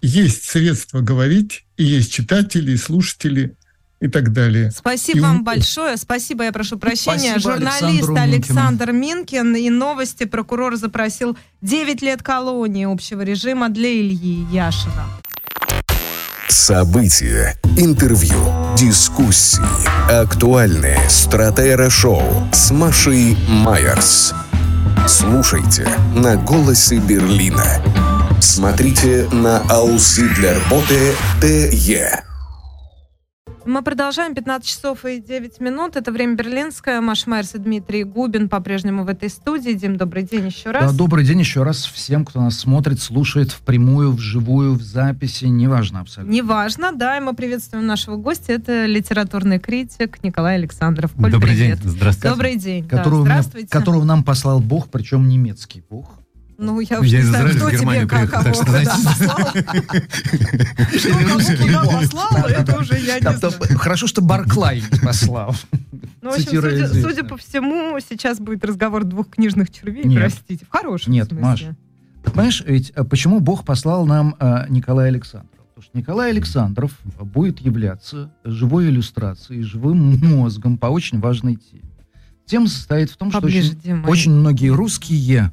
есть средства говорить, и есть читатели, и слушатели, и так далее. Спасибо И вам он- большое. Спасибо, я прошу прощения. Спасибо Журналист Александру Александр Минкин. И новости. Прокурор запросил 9 лет колонии общего режима для Ильи Яшина. События, интервью, дискуссии, актуальные стратера-шоу с Машей Майерс. Слушайте на «Голосе Берлина». Смотрите на ausidlerbote.de. Мы продолжаем. 15 часов и 9 минут. Это время берлинское. Маша Майерс и Дмитрий Губин по-прежнему в этой студии. Дим, добрый день еще раз. Да, добрый день еще раз всем, кто нас смотрит, слушает впрямую, вживую, в записи, неважно абсолютно. Неважно, да, и мы приветствуем нашего гостя. Это литературный критик Николай Александров. Коль, Добрый привет. день, здравствуйте. Добрый день. да, Которого, мне- здравствуйте. которого нам послал Бог, причем немецкий Бог. Ну, я Я уж не знаю, кто тебе как кого, послал. Послал, это уже я не знаю. Хорошо, что Барклай не послал. Ну, в общем, судя, по всему, сейчас будет разговор двух книжных червей, простите, в хорошем Нет. Маш, Ты Понимаешь, ведь э, почему Бог послал нам э, Николая Александрова? Потому что Николай Александров будет являться живой иллюстрацией, живым мозгом по очень важной теме. Тема состоит в том, что очень, очень многие русские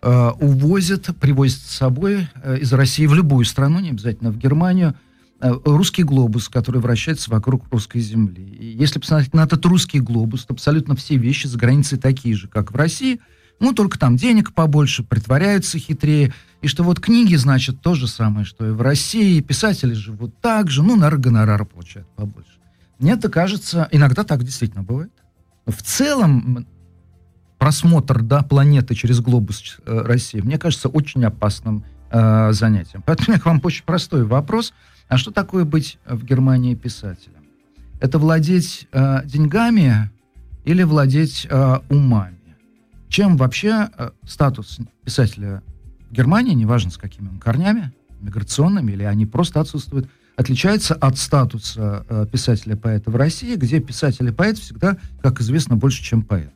э, увозят, привозят с собой э, из России в любую страну, не обязательно в Германию, э, русский глобус, который вращается вокруг русской земли. И если посмотреть на этот русский глобус, то абсолютно все вещи за границей такие же, как в России, ну, только там денег побольше, притворяются хитрее. И что вот книги, значит, то же самое, что и в России. Писатели живут так же, ну, наверное, гонорар получают побольше. Мне это кажется, иногда так действительно бывает. В целом, просмотр да, планеты через глобус э, России, мне кажется, очень опасным э, занятием. Поэтому у меня к вам очень простой вопрос. А что такое быть в Германии писателем? Это владеть э, деньгами или владеть э, умами? Чем вообще э, статус писателя в Германии, неважно с какими он корнями, миграционными, или они просто отсутствуют, отличается от статуса э, писателя-поэта в России, где писатель и поэт всегда, как известно, больше, чем поэт.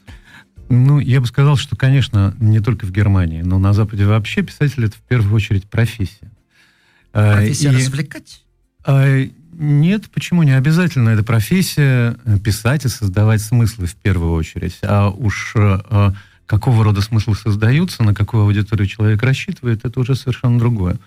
Ну, я бы сказал, что, конечно, не только в Германии, но на Западе вообще писатель это в первую очередь профессия. А, Профессия и- развлекать? а, Нет, почему не обязательно? Это профессия э, писать и создавать смыслы в первую очередь. А уж э, э, какого рода смыслы создаются, на какую аудиторию человек рассчитывает, это уже совершенно другое.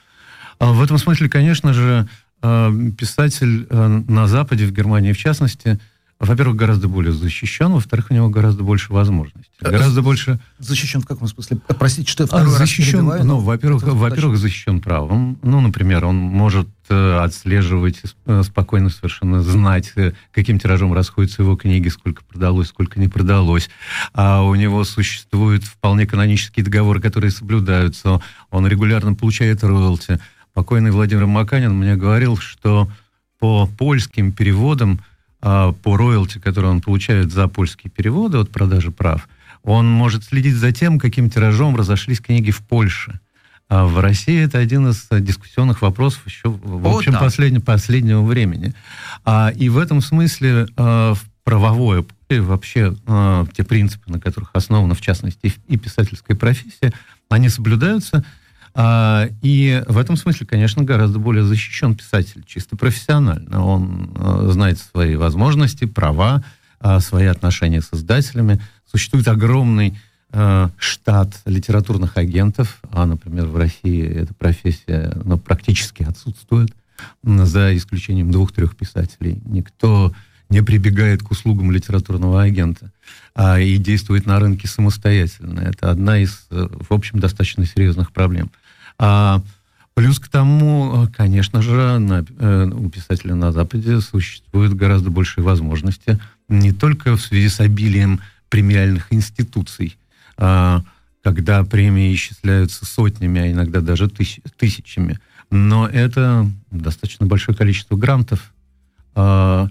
А в этом смысле, конечно же, э, писатель э, на Западе, в Германии в частности, во-первых, гораздо более защищен, во-вторых, у него гораздо больше возможностей. Э, Гораздо больше Защищен в каком смысле? Э, Простите, что я а, второй раз защищен, перебиваю, ну, во-первых, во-первых, защищен правом. Ну, например, он может э, отслеживать, э, спокойно совершенно знать, э, каким тиражом расходятся его книги, сколько продалось, сколько не продалось. А у него существуют вполне канонические договоры, которые соблюдаются. Он регулярно получает роялти. Покойный Владимир Маканин мне говорил, что по польским переводам, а, по роялти, которые он получает за польские переводы от продажи прав, он может следить за тем, каким тиражом разошлись книги в Польше. А в России это один из дискуссионных вопросов еще, в общем, да. последне- последнего времени. А, и в этом смысле э, в правовое поле вообще э, те принципы, на которых основана, в частности, и писательская профессия, они соблюдаются. А, и в этом смысле, конечно, гораздо более защищен писатель, чисто профессионально. Он э, знает свои возможности, права, а, свои отношения с издателями. Существует огромный а, штат литературных агентов, а, например, в России эта профессия ну, практически отсутствует, за исключением двух-трех писателей. Никто не прибегает к услугам литературного агента а, и действует на рынке самостоятельно. Это одна из, э, в общем, достаточно серьезных проблем. А, плюс к тому, конечно же, на, э, у писателя на Западе существуют гораздо большие возможности, не только в связи с обилием премиальных институций, а, когда премии исчисляются сотнями, а иногда даже тысяч, тысячами, но это достаточно большое количество грантов, а,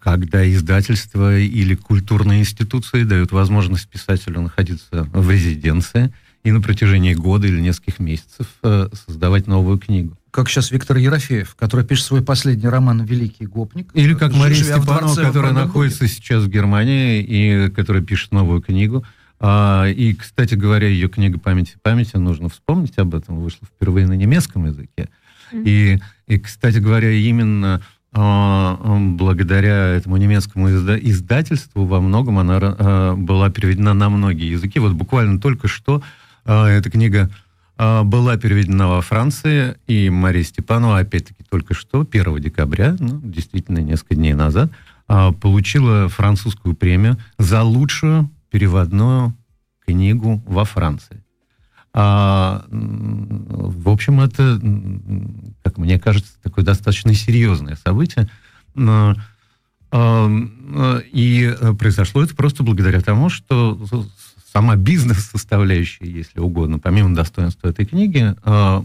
когда издательства или культурные институции дают возможность писателю находиться в резиденции и на протяжении года или нескольких месяцев э, создавать новую книгу. Как сейчас Виктор Ерофеев, который пишет свой последний роман «Великий гопник». Или как Мария Степанова, которая находится сейчас в Германии и которая пишет новую книгу. А, и, кстати говоря, ее книга «Память и памяти», нужно вспомнить об этом, вышла впервые на немецком языке. Mm-hmm. И, и, кстати говоря, именно благодаря этому немецкому издательству во многом она а, была переведена на многие языки. Вот буквально только что эта книга была переведена во Франции, и Мария Степанова, опять-таки, только что, 1 декабря, ну, действительно, несколько дней назад, получила французскую премию за лучшую переводную книгу во Франции. А, в общем, это, как мне кажется, такое достаточно серьезное событие. А, и произошло это просто благодаря тому, что сама бизнес-составляющая, если угодно, помимо достоинства этой книги, а,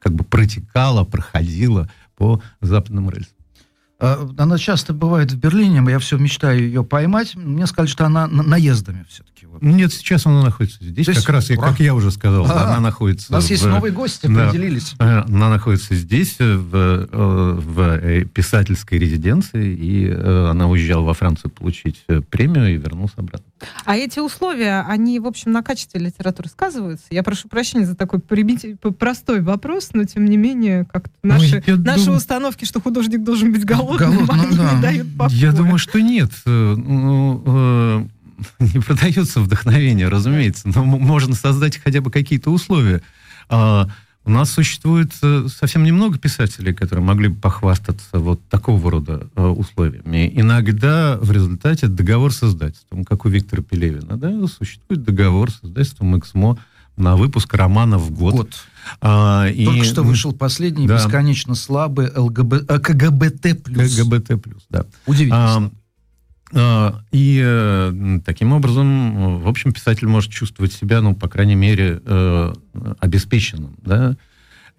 как бы протекала, проходила по западным рельсам. А, она часто бывает в Берлине, я все мечтаю ее поймать. Мне сказали, что она наездами все-таки. Вот. Нет, сейчас она находится здесь. То как раз, ура. как я уже сказал, а, она находится... У нас в, есть новые гости, да, определились. Э, она находится здесь, э, в, э, в писательской резиденции, и она уезжала во Францию получить премию и вернулась обратно. А эти условия, они, в общем, на качестве литературы сказываются? Я прошу прощения за такой простой вопрос, но, тем не менее, как наши, Ой, наши дум... установки, что художник должен быть голодным, голодным они да. не дают покоя. Я думаю, что нет. Ну, не продается вдохновение, разумеется, но можно создать хотя бы какие-то условия. А, у нас существует э, совсем немного писателей, которые могли бы похвастаться вот такого рода э, условиями. Иногда в результате договор с издательством, как у Виктора Пелевина, да, существует договор с издательством «Эксмо», на выпуск романа в год. год. А, и, Только что вышел последний, да. бесконечно слабый ЛГБ, КГБТ+. КГБТ+, да. Удивительно. А, а, и э, таким образом, в общем, писатель может чувствовать себя, ну, по крайней мере, э, обеспеченным, да,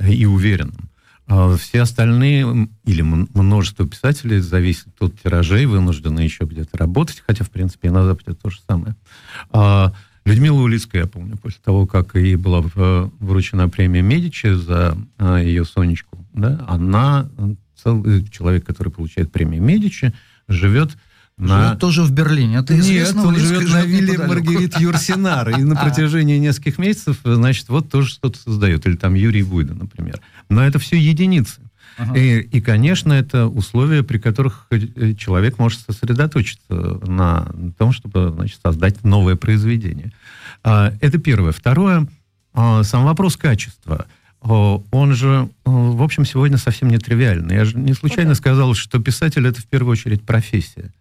и уверенным. А все остальные, или множество писателей, зависит от тиражей, вынуждены еще где-то работать, хотя, в принципе, и на Западе то же самое. А Людмила Улицкая, я помню, после того, как ей была вручена премия Медичи за ее Сонечку, да, она, целый человек, который получает премию Медичи, живет на... Живет тоже в Берлине. Это Нет, он живет на вилле Маргарит Юрсинар. И на протяжении нескольких месяцев, значит, вот тоже что-то создает. Или там Юрий Буйда, например. Но это все единицы. Ага. И, и, конечно, это условия, при которых э, человек может сосредоточиться на том, чтобы значит, создать новое произведение. А, это первое. Второе, а, сам вопрос качества. Он же, в общем, сегодня совсем не тривиальный. Я же не случайно сказал, что писатель это в первую очередь профессия.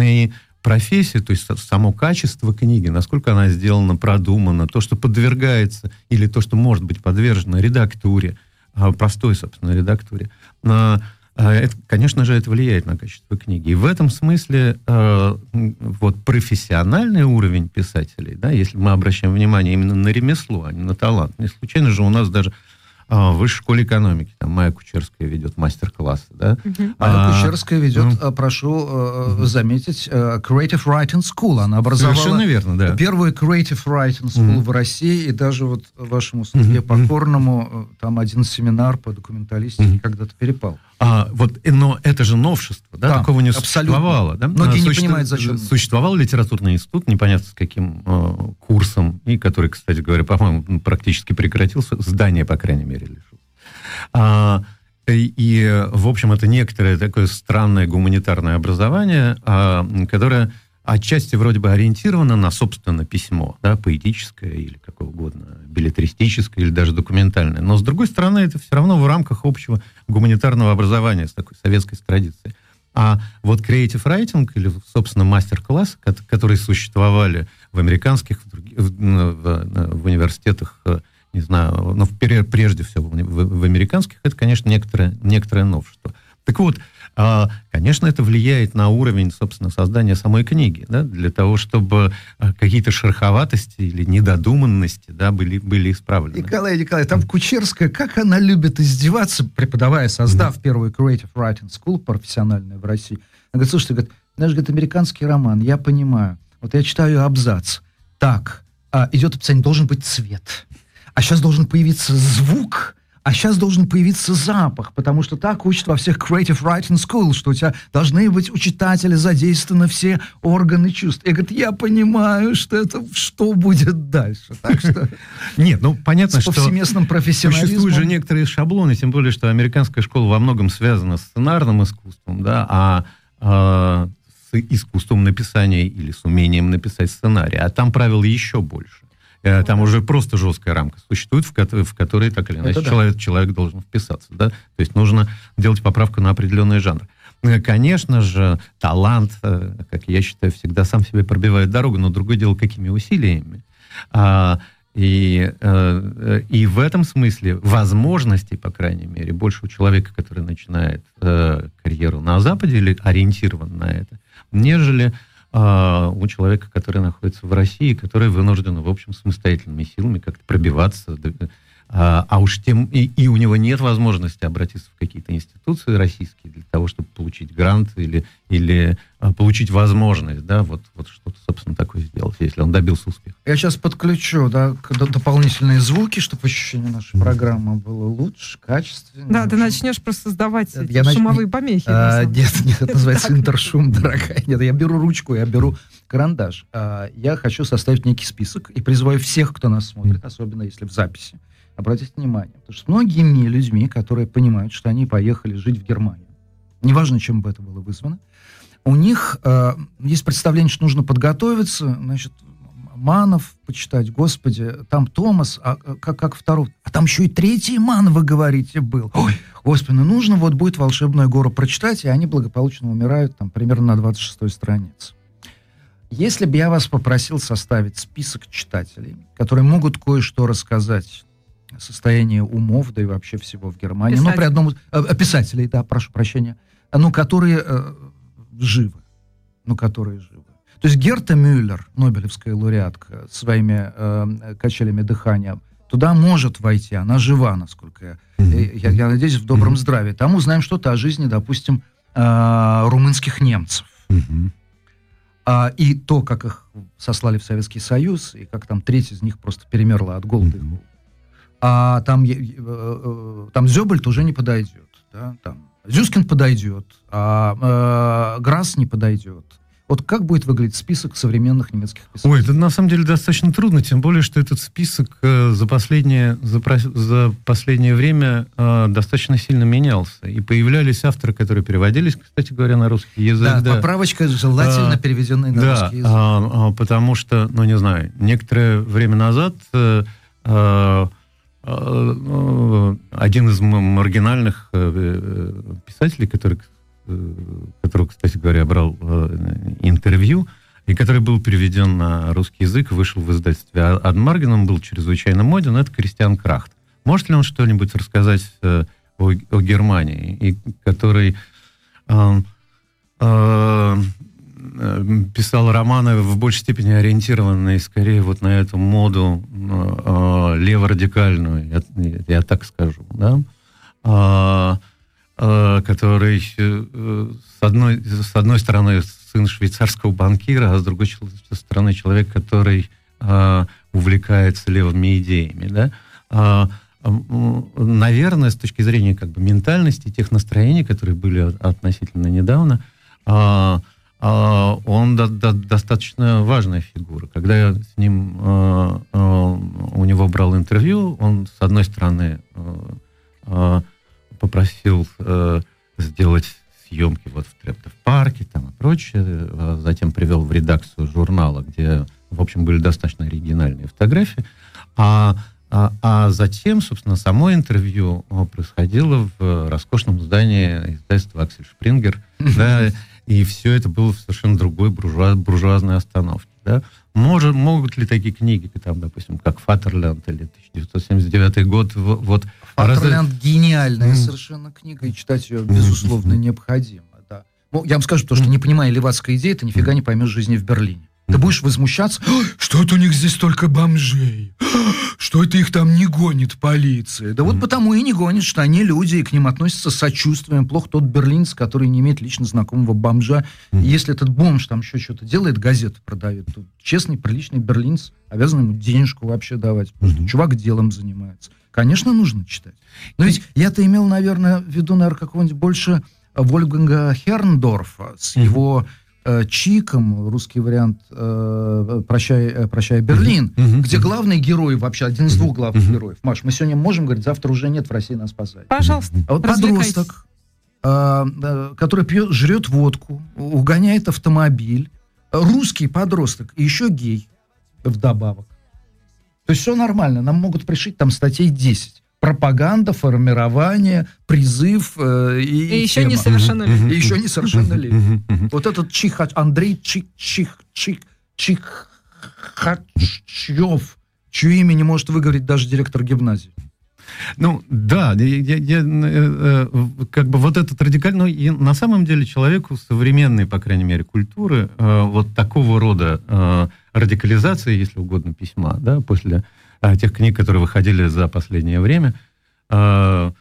И профессия, то есть само качество книги, насколько она сделана, продумана, то, что подвергается, или то, что может быть подвержено редактуре, простой, собственно, редактуре, а, это, конечно же, это влияет на качество книги. И в этом смысле э, вот профессиональный уровень писателей, да, если мы обращаем внимание именно на ремесло, а не на талант, не случайно же у нас даже а, в высшей школе экономики. Там Майя Кучерская ведет мастер-классы, да? Угу. Майя а, Кучерская ведет, ну, прошу угу. заметить, Creative Writing School. Она образовала Совершенно верно, да. первую Creative Writing School угу. в России, и даже вот вашему судье угу. Покорному там один семинар по документалистике угу. когда-то перепал. А, вот, но это же новшество, да? да Такого не абсолютно. существовало. Да? Многие а, не понимают, зачем. Существовал литературный институт, непонятно с каким э, курсом, и который, кстати говоря, по-моему, практически прекратился, здание, по крайней мере, лишился. А, И, и, в общем, это некоторое такое странное гуманитарное образование, а, которое отчасти вроде бы ориентировано на, собственно, письмо, да, поэтическое или какое угодно, билетристическое или даже документальное. Но, с другой стороны, это все равно в рамках общего гуманитарного образования с такой советской традицией. А вот creative writing или, собственно, мастер-класс, которые существовали в американских, в, в, в, в университетах, э, не знаю, но прежде всего в, в, в американских, это, конечно, некоторое, некоторое новшество. Так вот, конечно, это влияет на уровень, собственно, создания самой книги, да, для того, чтобы а, какие-то шероховатости или недодуманности да, были, были исправлены. Николай Николаевич, там Кучерская, как она любит издеваться, преподавая, создав mm-hmm. первую Creative Writing School профессиональную в России. Она говорит, слушайте, говорит, знаешь, говорит, американский роман, я понимаю. Вот я читаю абзац. Так, а, идет описание, должен быть цвет. А сейчас должен появиться звук, а сейчас должен появиться запах, потому что так учат во всех Creative Writing School, что у тебя должны быть у читателя задействованы все органы чувств. И говорит, я понимаю, что это что будет дальше. Так что... Нет, ну понятно, что... повсеместным профессионализмом... Существуют же некоторые шаблоны, тем более, что американская школа во многом связана с сценарным искусством, да, а, а с искусством написания или с умением написать сценарий. А там правил еще больше. Э, там уже просто жесткая рамка существует, в, ко- в которой так или иначе человек, да. человек должен вписаться. Да? То есть нужно делать поправку на определенный жанр. Э, конечно же, талант, э, как я считаю, всегда сам себе пробивает дорогу, но другое дело, какими усилиями. А, и, и в этом смысле возможностей, по крайней мере, больше у человека, который начинает карьеру на Западе или ориентирован на это, нежели а, у человека, который находится в России, который вынужден, в общем, самостоятельными силами как-то пробиваться. А, а уж тем и, и у него нет возможности обратиться в какие-то институции российские для того, чтобы получить грант или, или а, получить возможность, да, вот, вот что-то, собственно, такое сделать, если он добился успеха. Я сейчас подключу, да, дополнительные звуки, чтобы ощущение нашей программы было лучше, качественнее. Да, ты начнешь просто создавать эти я шумовые нач... помехи. А, нет, нет, это называется интершум, дорогая. Нет, я беру ручку, я беру карандаш. А, я хочу составить некий список и призываю всех, кто нас смотрит, особенно если в записи, обратить внимание. Потому что многими людьми, которые понимают, что они поехали жить в Германию, неважно, чем бы это было вызвано, у них э, есть представление, что нужно подготовиться, значит, Манов почитать, господи, там Томас, а как, как второй, а там еще и третий Ман, вы говорите, был. Ой, господи, ну нужно вот будет «Волшебную гору» прочитать, и они благополучно умирают там примерно на 26-й странице. Если бы я вас попросил составить список читателей, которые могут кое-что рассказать о состоянии умов, да и вообще всего в Германии, Писатель. ну, при одном... Э, писателей, да, прошу прощения, ну, которые э, живы, ну, которые живы. То есть Герта Мюллер, Нобелевская лауреатка, своими э, качелями дыхания, туда может войти, она жива, насколько я, mm-hmm. я, я надеюсь, в добром mm-hmm. здравии. Там узнаем что-то о жизни, допустим, э, румынских немцев. Mm-hmm. А, и то, как их сослали в Советский Союз, и как там треть из них просто перемерла от голода. Mm-hmm. А там, э, э, там Зёбальд уже не подойдет. Да? Там Зюскин подойдет, а э, Грасс не подойдет. Вот как будет выглядеть список современных немецких писателей? Ой, это на самом деле достаточно трудно, тем более, что этот список э, за, последнее, за, за последнее время э, достаточно сильно менялся. И появлялись авторы, которые переводились, кстати говоря, на русский язык. Да, да. поправочка желательно а, переведенная на да, русский язык. А, а, потому что, ну не знаю, некоторое время назад... Э, э, Э, один из маргинальных э, э, писателей, который, который, кстати говоря, брал интервью, и который был переведен на русский язык, вышел в издательстве Адмарген, он был чрезвычайно моден, это Кристиан Крахт. Может ли он что-нибудь рассказать о, о Германии, и который э, э, Э, писал романы в большей степени ориентированные скорее вот на эту моду э, леворадикальную, я, я так скажу, да, э, э, который э, с, одной, с одной стороны сын швейцарского банкира, а с другой стороны человек, который э, увлекается левыми идеями, да, э, наверное, с точки зрения как бы ментальности, тех настроений, которые были относительно недавно, э, а, он до, до, достаточно важная фигура. Когда я с ним, э, э, у него брал интервью, он, с одной стороны, э, попросил э, сделать съемки вот в Трептов-парке там и прочее. Затем привел в редакцию журнала, где, в общем, были достаточно оригинальные фотографии. А, а, а затем, собственно, само интервью происходило в роскошном здании издательства «Аксель Шпрингер». Да, и все это было в совершенно другой буржуа, буржуазной остановке. Да? Может, могут ли такие книги, там, допустим, как «Фатерлянд» или 1979 год, вот... «Фатерлянд» раз... гениальная mm. совершенно книга, и читать ее, безусловно, необходимо. Да. Ну, я вам скажу, то, что не понимая левацкой идеи, ты нифига не поймешь жизни в Берлине. Ты будешь возмущаться, что это у них здесь только бомжей, что это их там не гонит полиция. Да вот потому и не гонит, что они люди, и к ним относятся с сочувствием. Плохо тот берлинец, который не имеет лично знакомого бомжа. И если этот бомж там еще что-то делает, газеты продает, то честный, приличный берлинец обязан ему денежку вообще давать, потому что чувак делом занимается. Конечно, нужно читать. Но ведь я-то имел, наверное, в виду, наверное, какого-нибудь больше Вольфганга Херндорфа с его Э, Чиком, русский вариант э, «Прощай, э, прощай Берлин», uh-huh. где главный герой, вообще один из двух главных uh-huh. героев. Маш, мы сегодня можем говорить, завтра уже нет в России нас спасать. Пожалуйста, а вот подросток, который пьет, жрет водку, угоняет автомобиль, русский подросток и еще гей вдобавок. То есть все нормально, нам могут пришить там статей 10 пропаганда, формирование, призыв э, и, и еще несовершеннолетний. И еще несовершеннолетний. Вот этот Чих, Андрей Чих, Чих, Чих, Чих, Хачев, чье имя не может выговорить даже директор гимназии. Ну, да, я, я, я, э, э, как бы вот этот радикальный, и на самом деле человеку современной, по крайней мере, культуры, э, вот такого рода э, радикализации, если угодно, письма, да, после а, тех книг, которые выходили за последнее время, а,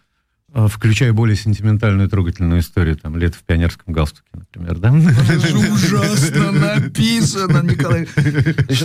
а, включая более сентиментальную и трогательную историю, там, «Лето в пионерском галстуке», например, да? Это же ужасно написано, Николай.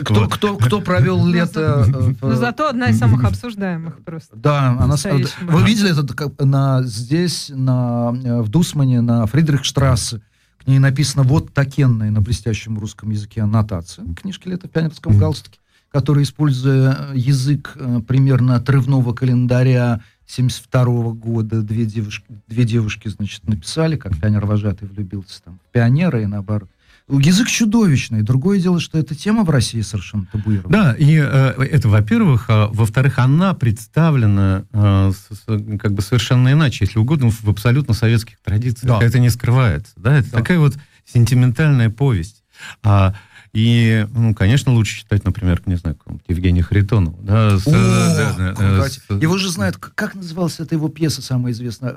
Кто, кто, кто провел лето? Э, Но зато одна из самых обсуждаемых просто. Да, она... Вы видели это на, здесь, на, э, в Дусмане, на Фридрихштрассе? К ней написано вот такенная на блестящем русском языке аннотация. Книжки «Лето в пионерском галстуке» который, используя э, язык э, примерно отрывного календаря 72 года, две девушки, две девушки, значит, написали, как пионер-вожатый влюбился там, в пионера и наоборот. Язык чудовищный. Другое дело, что эта тема в России совершенно табуирована. Да, и э, это, во-первых. А, во-вторых, она представлена э, с, как бы совершенно иначе, если угодно, в абсолютно советских традициях. Да. Это не скрывается. Да? Это да. такая вот сентиментальная повесть. А, и, ну, конечно, лучше читать, например, не знаю, Евгения Харитонова. Да, с, О, да, да, с... Его же знают, как называлась эта его пьеса самая известная?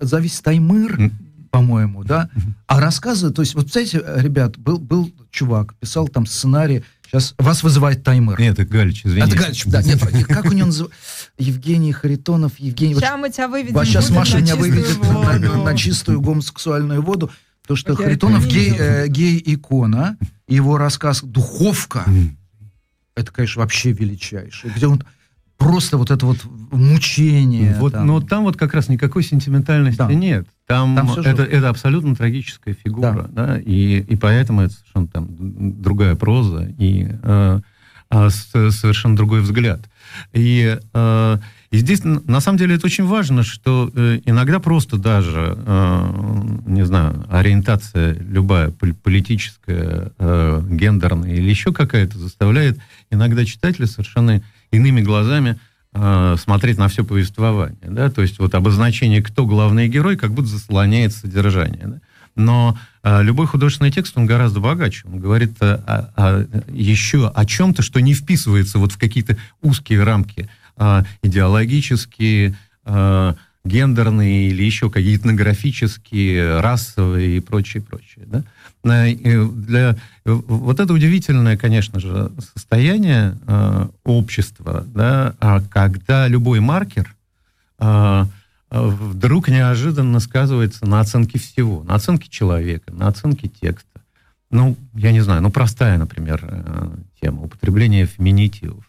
«Завис Таймыр», по-моему, да? А рассказы, то есть, вот, представляете, ребят, был, был чувак, писал там сценарий, сейчас вас вызывает таймер. Нет, это Галич, извините. Это Галич, да, нет, как у него называется? Евгений Харитонов, Евгений... Сейчас мы тебя выведем. Сейчас Маша меня выведет на, на, чистую гомосексуальную воду. То, что Харитонов гей, э, гей-икона, его рассказ «Духовка», mm. это, конечно, вообще величайший. Где он просто вот это вот мучение. Вот, там. Но там вот как раз никакой сентиментальности да. нет. Там, там это, это абсолютно трагическая фигура, да, да и, и поэтому это совершенно там другая проза и э, э, совершенно другой взгляд. И э, и здесь, на самом деле, это очень важно, что э, иногда просто даже, э, не знаю, ориентация любая, политическая, э, гендерная или еще какая-то, заставляет иногда читателя совершенно иными глазами смотреть на все повествование. Да? То есть вот обозначение, кто главный герой, как будто заслоняет содержание. Да? Но э, любой художественный текст, он гораздо богаче. Он говорит о, о, еще о чем-то, что не вписывается вот в какие-то узкие рамки идеологические, а, гендерные или еще какие-то этнографические, расовые и прочее, прочее. Да? Для, вот это удивительное, конечно же, состояние э, общества, да, когда любой маркер э, вдруг неожиданно сказывается на оценке всего, на оценке человека, на оценке текста. Ну, я не знаю, ну, простая, например, э, тема употребления феминитивов.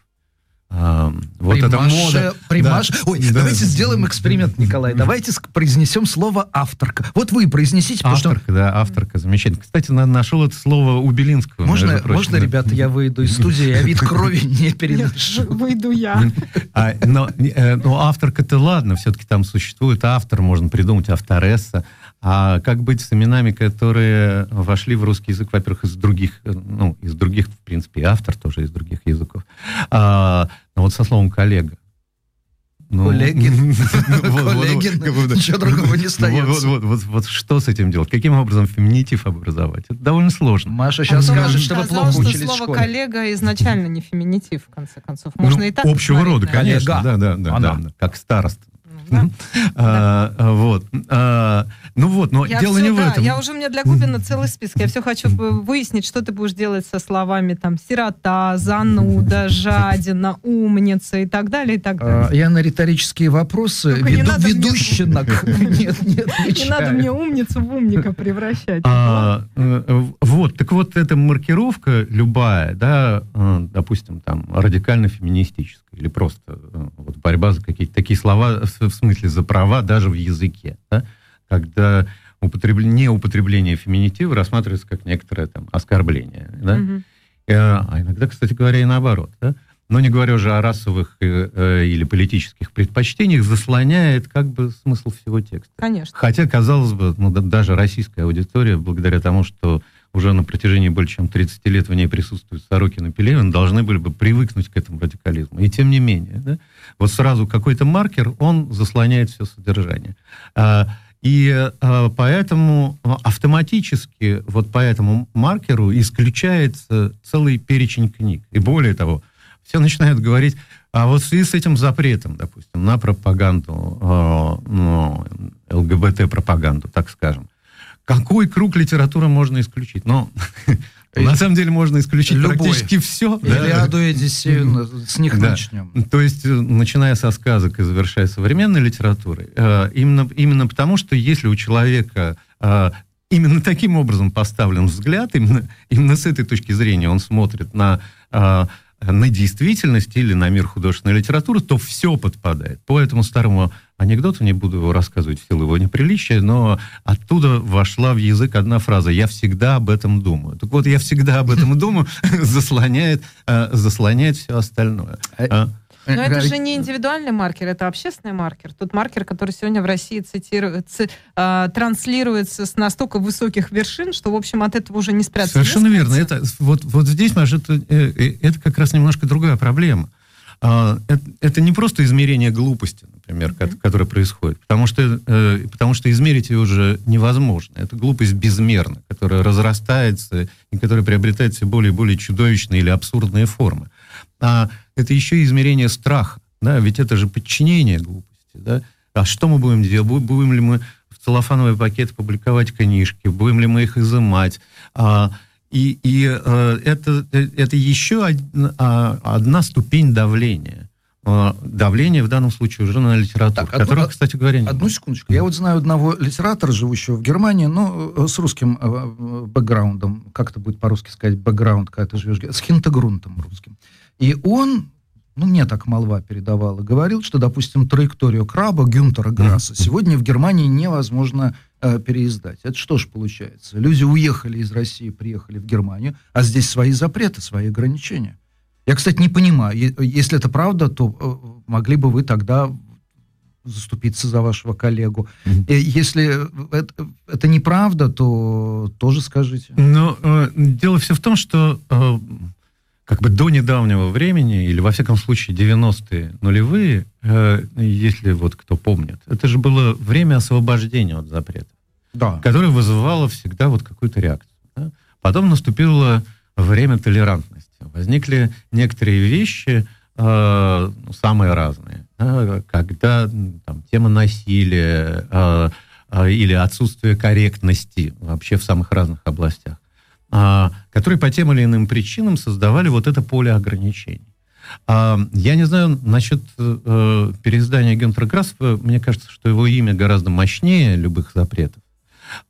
А, вот это мода. Примаш... Да. Ой, да. давайте сделаем эксперимент, Николай. Давайте произнесем слово авторка. Вот вы произнесите. Авторка, что... да, авторка, замечательно. Кстати, нашел это слово у Белинского. Можно, можно да. ребята, я выйду из студии, я вид крови не переношу. Выйду я. А, но, э, но авторка-то ладно, все-таки там существует автор, можно придумать авторесса. А как быть с именами, которые вошли в русский язык, во-первых, из других, ну, из других, в принципе, и автор тоже из других языков. А, но вот со словом коллега. Ну, Коллеги. Коллеги. Ничего другого не остается. Вот, что с этим делать? Каким образом феминитив образовать? Это довольно сложно. Маша сейчас скажет, что вы плохо учились слово коллега изначально не феминитив, в конце концов. Можно ну, и так Общего рода, конечно. Да, да, да. Как А, а, вот. А, ну вот, но я дело все, не в этом. Я уже, у меня для Губина целый список. Я все хочу выяснить, что ты будешь делать со словами там сирота, зануда, жадина, умница и так далее, и так далее. Я на риторические вопросы веду ведущинок. Нет, нет, Не надо мне умницу в умника превращать. Э, вот, так вот эта маркировка любая, да, э, допустим, там, радикально-феминистическая, или просто э, вот, борьба за какие-то такие слова, в смысле за права даже в языке, да? когда употребление, неупотребление феминитива рассматривается как некоторое там оскорбление. Да? Угу. А иногда, кстати говоря, и наоборот. Да? Но не говоря уже о расовых э, э, или политических предпочтениях, заслоняет как бы смысл всего текста. Конечно. Хотя, казалось бы, ну, даже российская аудитория, благодаря тому, что уже на протяжении больше чем 30 лет в ней присутствуют Сорокин и Пелевин, должны были бы привыкнуть к этому радикализму. И тем не менее, да, вот сразу какой-то маркер, он заслоняет все содержание. А, и а, поэтому автоматически вот по этому маркеру исключается целый перечень книг. И более того, все начинают говорить, а вот в связи с этим запретом, допустим, на пропаганду, ну, ЛГБТ-пропаганду, так скажем, какой круг литературы можно исключить? Но на самом деле можно исключить Любой. практически все. Илиаду и Одиссею, с них да. начнем. То есть, э, начиная со сказок и завершая современной литературой, э, именно, именно потому, что если у человека э, именно таким образом поставлен взгляд, именно, именно с этой точки зрения он смотрит на на действительность или на мир художественной литературы, то все подпадает. По этому старому анекдоту, не буду его рассказывать в силу его неприличия, но оттуда вошла в язык одна фраза «я всегда об этом думаю». Так вот, «я всегда об этом думаю» заслоняет, э, заслоняет все остальное. А, а? Но это же не индивидуальный маркер, это общественный маркер. Тот маркер, который сегодня в России цитируется, э, транслируется с настолько высоких вершин, что, в общем, от этого уже не спрятаться. Совершенно верно. Это, вот, вот здесь, Маша, это, э, э, это как раз немножко другая проблема. А, это, это не просто измерение глупости, например, mm-hmm. которое происходит, потому что, э, потому что измерить ее уже невозможно. Это глупость безмерна, которая разрастается и которая приобретает все более и более чудовищные или абсурдные формы. А это еще и измерение страха, да, ведь это же подчинение глупости, да. А что мы будем делать? Будем ли мы в целлофановый пакет публиковать книжки? Будем ли мы их изымать? А, и, и э, это, это еще одна, а, одна ступень давления. Э, давление в данном случае уже на литературу, так, которого, кстати говоря, нет. Одну секундочку. Я вот знаю одного литератора, живущего в Германии, но э, с русским бэкграундом, как это будет по-русски сказать, бэкграунд, когда ты живешь, с хинтегрунтом русским. И он ну, мне так молва передавала, говорил, что, допустим, траекторию краба Гюнтера Грасса сегодня в Германии невозможно э, переиздать. Это что ж получается? Люди уехали из России, приехали в Германию, а здесь свои запреты, свои ограничения. Я, кстати, не понимаю, если это правда, то э, могли бы вы тогда заступиться за вашего коллегу. Mm-hmm. Если это, это неправда, то тоже скажите. Но э, дело все в том, что э, как бы до недавнего времени, или во всяком случае 90-е нулевые, э, если вот кто помнит, это же было время освобождения от запрета, да. которое вызывало всегда вот какую-то реакцию. Да? Потом наступило время толерантности. Возникли некоторые вещи, э, ну, самые разные, да? когда там, тема насилия э, э, или отсутствие корректности вообще в самых разных областях которые по тем или иным причинам создавали вот это поле ограничений. А, я не знаю насчет э, переиздания Гюнтера Грассова, мне кажется, что его имя гораздо мощнее любых запретов.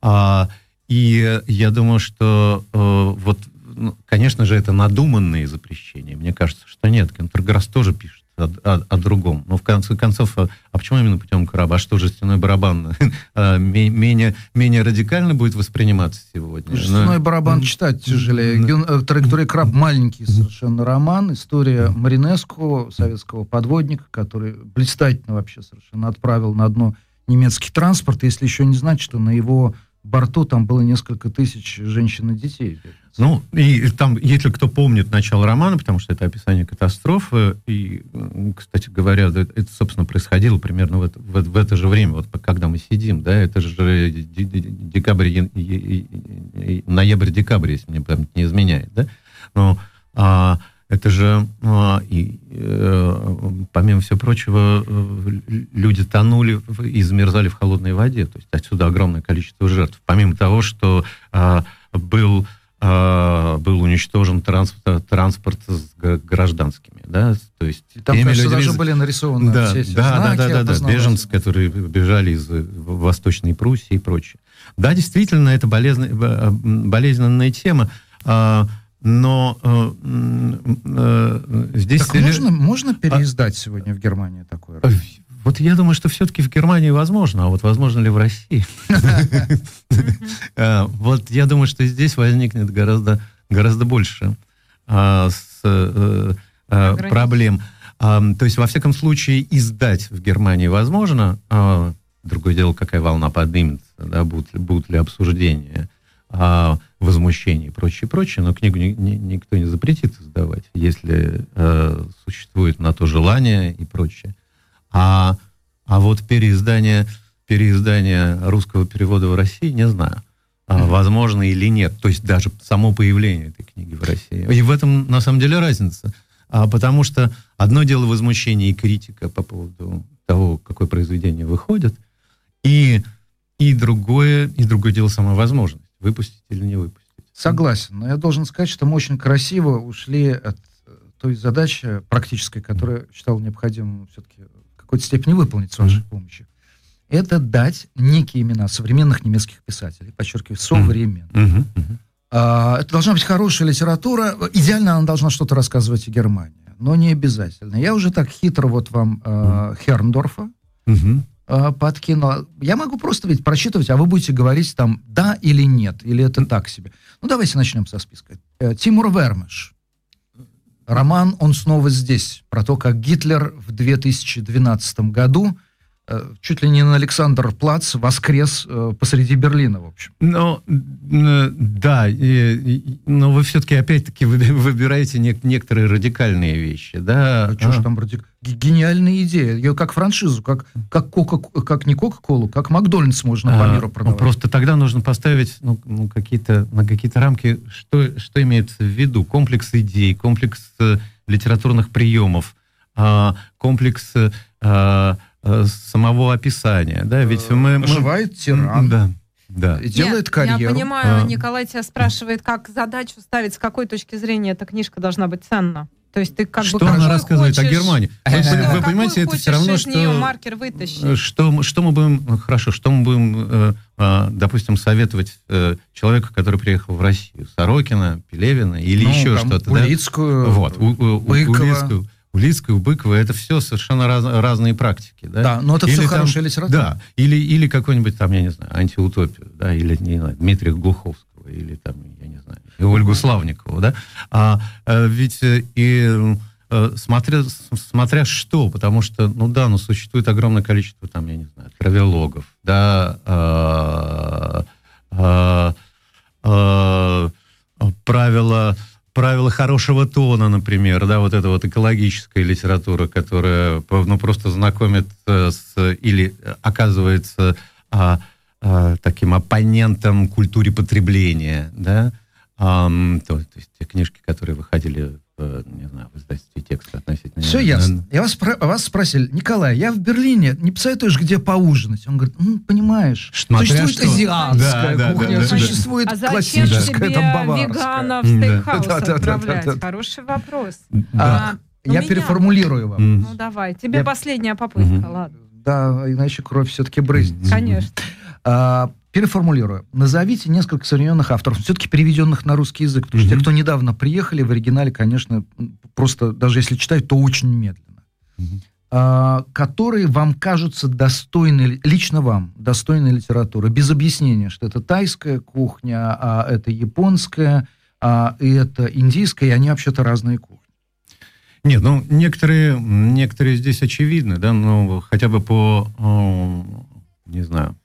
А, и я думаю, что э, вот ну, конечно же, это надуманные запрещения. Мне кажется, что нет. Кентерграсс тоже пишет о, о, о другом. Но в конце концов, а, а почему именно путем кораба? А что жестяной барабан а, менее, менее радикально будет восприниматься сегодня? Жестяной барабан читать тяжелее. Э, Траектория краб маленький совершенно роман. История Маринеску, советского подводника, который блистательно вообще совершенно отправил на дно немецкий транспорт. Если еще не знать, что на его борту там было несколько тысяч женщин и детей. Ну, и там, если кто помнит начало романа, потому что это описание катастрофы, и, кстати говоря, это, собственно, происходило примерно в это, в, в это же время, вот когда мы сидим, да, это же декабрь, ноябрь-декабрь, если мне память не изменяет, да, но а, это же, а, и, э, помимо всего прочего, э, люди тонули и замерзали в холодной воде. То есть отсюда огромное количество жертв. Помимо того, что а, был, а, был уничтожен транспорт, транспорт с гражданскими. Да? То есть там, кажется, людьми... даже были нарисованы да, все эти да, знаки. Да, да, да, да, беженцы, которые бежали из Восточной Пруссии и прочее. Да, действительно, это болезненная, болезненная тема но э, э, здесь... Так можно, можно переиздать а, сегодня в Германии такое? Э, вот я думаю, что все-таки в Германии возможно, а вот возможно ли в России? Э, вот я думаю, что здесь возникнет гораздо, гораздо больше а, э, проблем. А, то есть, во всяком случае, издать в Германии возможно. А, другое дело, какая волна поднимется, да, будут, будут ли обсуждения а, возмущений и прочее, прочее, но книгу ни, ни, никто не запретит издавать, если э, существует на то желание и прочее. А, а вот переиздание, переиздание русского перевода в России не знаю, а, возможно или нет. То есть даже само появление этой книги в России. И в этом на самом деле разница. А, потому что одно дело возмущение и критика по поводу того, какое произведение выходит, и, и, другое, и другое дело сама возможность выпустить или не выпустить. Согласен, но я должен сказать, что мы очень красиво ушли от э, той задачи практической, которую считал необходимым все-таки какой-то степени выполнить с вашей помощью. Это дать некие имена современных немецких писателей, подчеркиваю, современных. Mm-hmm. Mm-hmm. А, это должна быть хорошая литература. Идеально она должна что-то рассказывать о Германии, но не обязательно. Я уже так хитро вот вам э, Херндорфа, mm-hmm э, подкинула. Я могу просто ведь прочитывать, а вы будете говорить там да или нет, или это так себе. Ну, давайте начнем со списка. Э, Тимур Вермеш. Роман «Он снова здесь», про то, как Гитлер в 2012 году чуть ли не на Александр Плац воскрес э, посреди Берлина, в общем. Ну, да, и, но вы все-таки опять-таки выбираете не, некоторые радикальные вещи, да? А, а. что ж там радик... Гениальная идея. Ее как франшизу, как, как, Кока, как не Кока-Колу, как Макдональдс можно а, по миру продавать. Ну, просто тогда нужно поставить ну, ну, какие-то, на какие-то рамки, что, что имеется в виду. Комплекс идей, комплекс э, литературных приемов, э, комплекс... Э, Э, самого описания, да, ведь мы... Оживает мы... тиран. Да. Да. И делает Нет, карьеру. Я понимаю, а. Николай тебя спрашивает, как задачу ставить, с какой точки зрения эта книжка должна быть ценна. То есть ты как что бы... Что она рассказывает хочешь, о Германии? Вы, да, вы понимаете, это все равно, что... маркер вытащить. Что, что мы будем... Ну, хорошо, что мы будем, э, э, допустим, советовать э, человеку, который приехал в Россию? Сорокина, Пелевина или ну, еще что-то? Улицкую, да? вот, у, у, Быкова. Улицкую. У Лицкой, у Быкова это все совершенно раз, разные практики. Да, да но это или все там, хорошая литература. Да, или, или какой-нибудь там, я не знаю, антиутопию, да, или, не знаю, Дмитрия Глуховского, или там, я не знаю, Ольгу Славникову, да. А, а ведь э, и э, смотря, смотря что, потому что, ну да, ну существует огромное количество, там, я не знаю, травелогов, да, а, а, а, правила правила хорошего тона, например, да, вот эта вот экологическая литература, которая, ну, просто знакомит с, или оказывается а, а, таким оппонентом культуре потребления, да, а, то, то есть те книжки, которые выходили не знаю, в издательстве текста относительно... Все ясно. Я вас, про, вас спросил, Николай, я в Берлине, не посоветуешь, где поужинать? Он говорит, ну, понимаешь, Смотря существует что. азиатская да, кухня, да, да, существует а классическая, там, баварская. веганов в стейкхаус да. отправлять? Да, да, да, Хороший вопрос. Да. А, я меня... переформулирую вам. Mm. Ну, давай. Тебе я... последняя попытка, mm-hmm. ладно. Да, иначе кровь все-таки брызнет. Конечно. А, переформулирую. Назовите несколько современных авторов, все-таки переведенных на русский язык. Потому что те, кто недавно приехали, в оригинале, конечно, просто даже если читать, то очень медленно. А, которые вам кажутся достойны, лично вам, достойной литературы, без объяснения, что это тайская кухня, а это японская, а это индийская, и они вообще-то разные кухни. Нет, ну, некоторые, некоторые здесь очевидны, да, ну, хотя бы по, не знаю,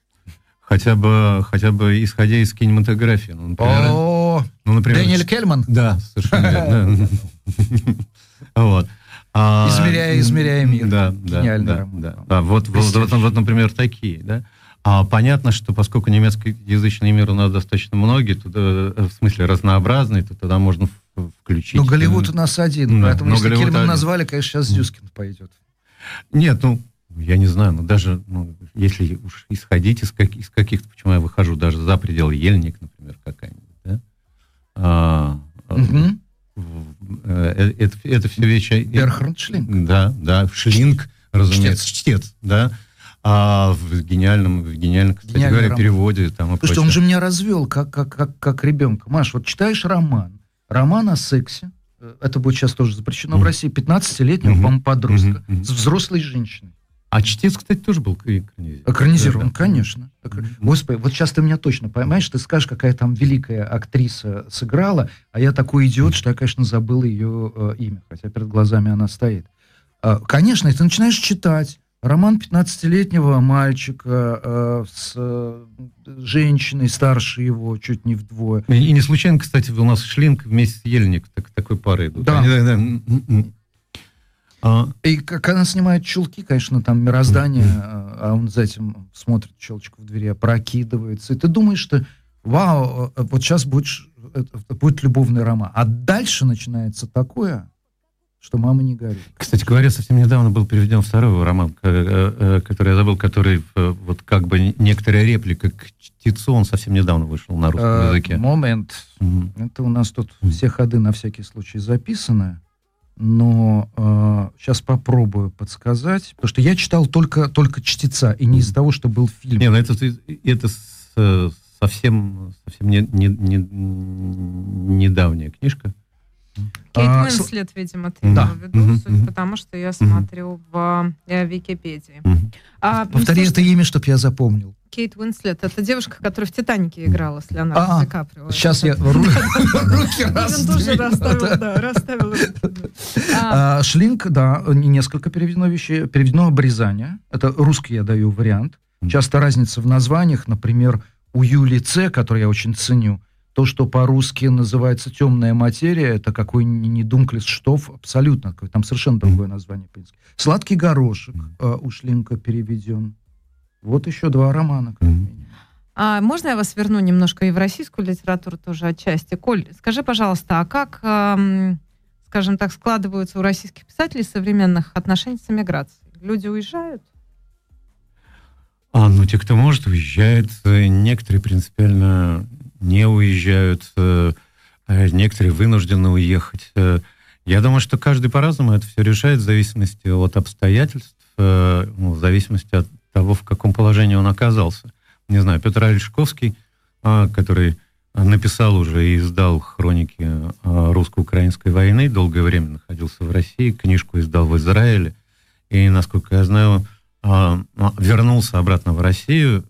хотя бы, хотя бы исходя из кинематографии. Ну, например, О, ну, например Дэниэль Кельман? Да, совершенно верно. Вот. А, измеряя, измеряя мир. Да, да, да, да. А вот, вот, вот, вот, например, такие, да. А понятно, что поскольку немецкоязычный мир у нас достаточно многие, туда, э, в смысле разнообразный, то тогда можно включить. Но Голливуд у нас один, да, поэтому если Голливуд Кельман один. назвали, конечно, сейчас Зюскин пойдет. Нет, ну, я не знаю, но даже, ну, если уж исходить из, как, из каких-то, почему я выхожу даже за пределы Ельник, например, какая-нибудь, да? А, угу. это, это, это все вещи... Берхард Шлинг. Да, да, Шлинг, разумеется, чтец, чтец да. А в гениальном, в гениальном, кстати Гениальный говоря, роман. переводе там и что он же меня развел как, как, как, как ребенка. Маш, вот читаешь роман, роман о сексе, э, это будет сейчас тоже запрещено mm. в России, 15-летнего, mm-hmm. по-моему, подростка, mm-hmm. с взрослой женщиной. А чтец, кстати, тоже был экранизирован. Экранизирован, да, конечно. Mm-hmm. Господи, вот сейчас ты меня точно поймаешь, ты скажешь, какая там великая актриса сыграла, а я такой идиот, что я, конечно, забыл ее э, имя, хотя перед глазами она стоит. Э, конечно, и ты начинаешь читать, Роман 15-летнего мальчика э, с э, женщиной старше его, чуть не вдвое. И, и не случайно, кстати, у нас Шлинг вместе с Ельник так, такой парой идут. Да. Они, да, да. А... И как она снимает чулки, конечно, там мироздание, а, а он за этим смотрит челочку в двери, прокидывается. И ты думаешь, что вау, э, вот сейчас будет, будет любовный роман. А дальше начинается такое, что мама не горит. Кстати говоря, совсем недавно был переведен второй роман, э, э, который я забыл, который вот как бы некоторая реплика к чтецу, он совсем недавно вышел на русском языке. Момент. Mm-hmm. Это у нас тут все ходы на всякий случай записаны, но э, сейчас попробую подсказать, потому что я читал только, только чтеца, и не из-за того, что был фильм. Не, ну это, это совсем, совсем не, не, не, недавняя книжка. Кейт а, Уинслет, с... видимо, ты да. имел в виду, mm-hmm. суть, потому что я смотрю в э, Википедии. Mm-hmm. А, Повтори это имя, чтобы я запомнил. Кейт Уинслет. Это девушка, которая в «Титанике» играла с Леонардо а, Ди Каприо. Сейчас я руки расставил. А, Шлинг, да, несколько переведено вещей. Переведено обрезание. Это русский я даю вариант. Часто разница в названиях. Например, у Юли Ц, который я очень ценю, то, что по-русски называется темная материя, это какой не Дунклес Штоф, абсолютно, там совершенно другое название. Сладкий горошек э, у Шлинка переведен. Вот еще два романа, как минимум. А можно я вас верну немножко и в российскую литературу тоже отчасти? Коль, скажи, пожалуйста, а как, эм, скажем так, складываются у российских писателей современных отношения с эмиграцией? Люди уезжают? А, ну, те, кто может, уезжают. Некоторые принципиально не уезжают, э, некоторые вынуждены уехать. Э, я думаю, что каждый по-разному это все решает в зависимости от обстоятельств, э, ну, в зависимости от того, в каком положении он оказался. Не знаю, Петр Альшковский, а, который написал уже и издал хроники русско-украинской войны, долгое время находился в России, книжку издал в Израиле, и, насколько я знаю, а, вернулся обратно в Россию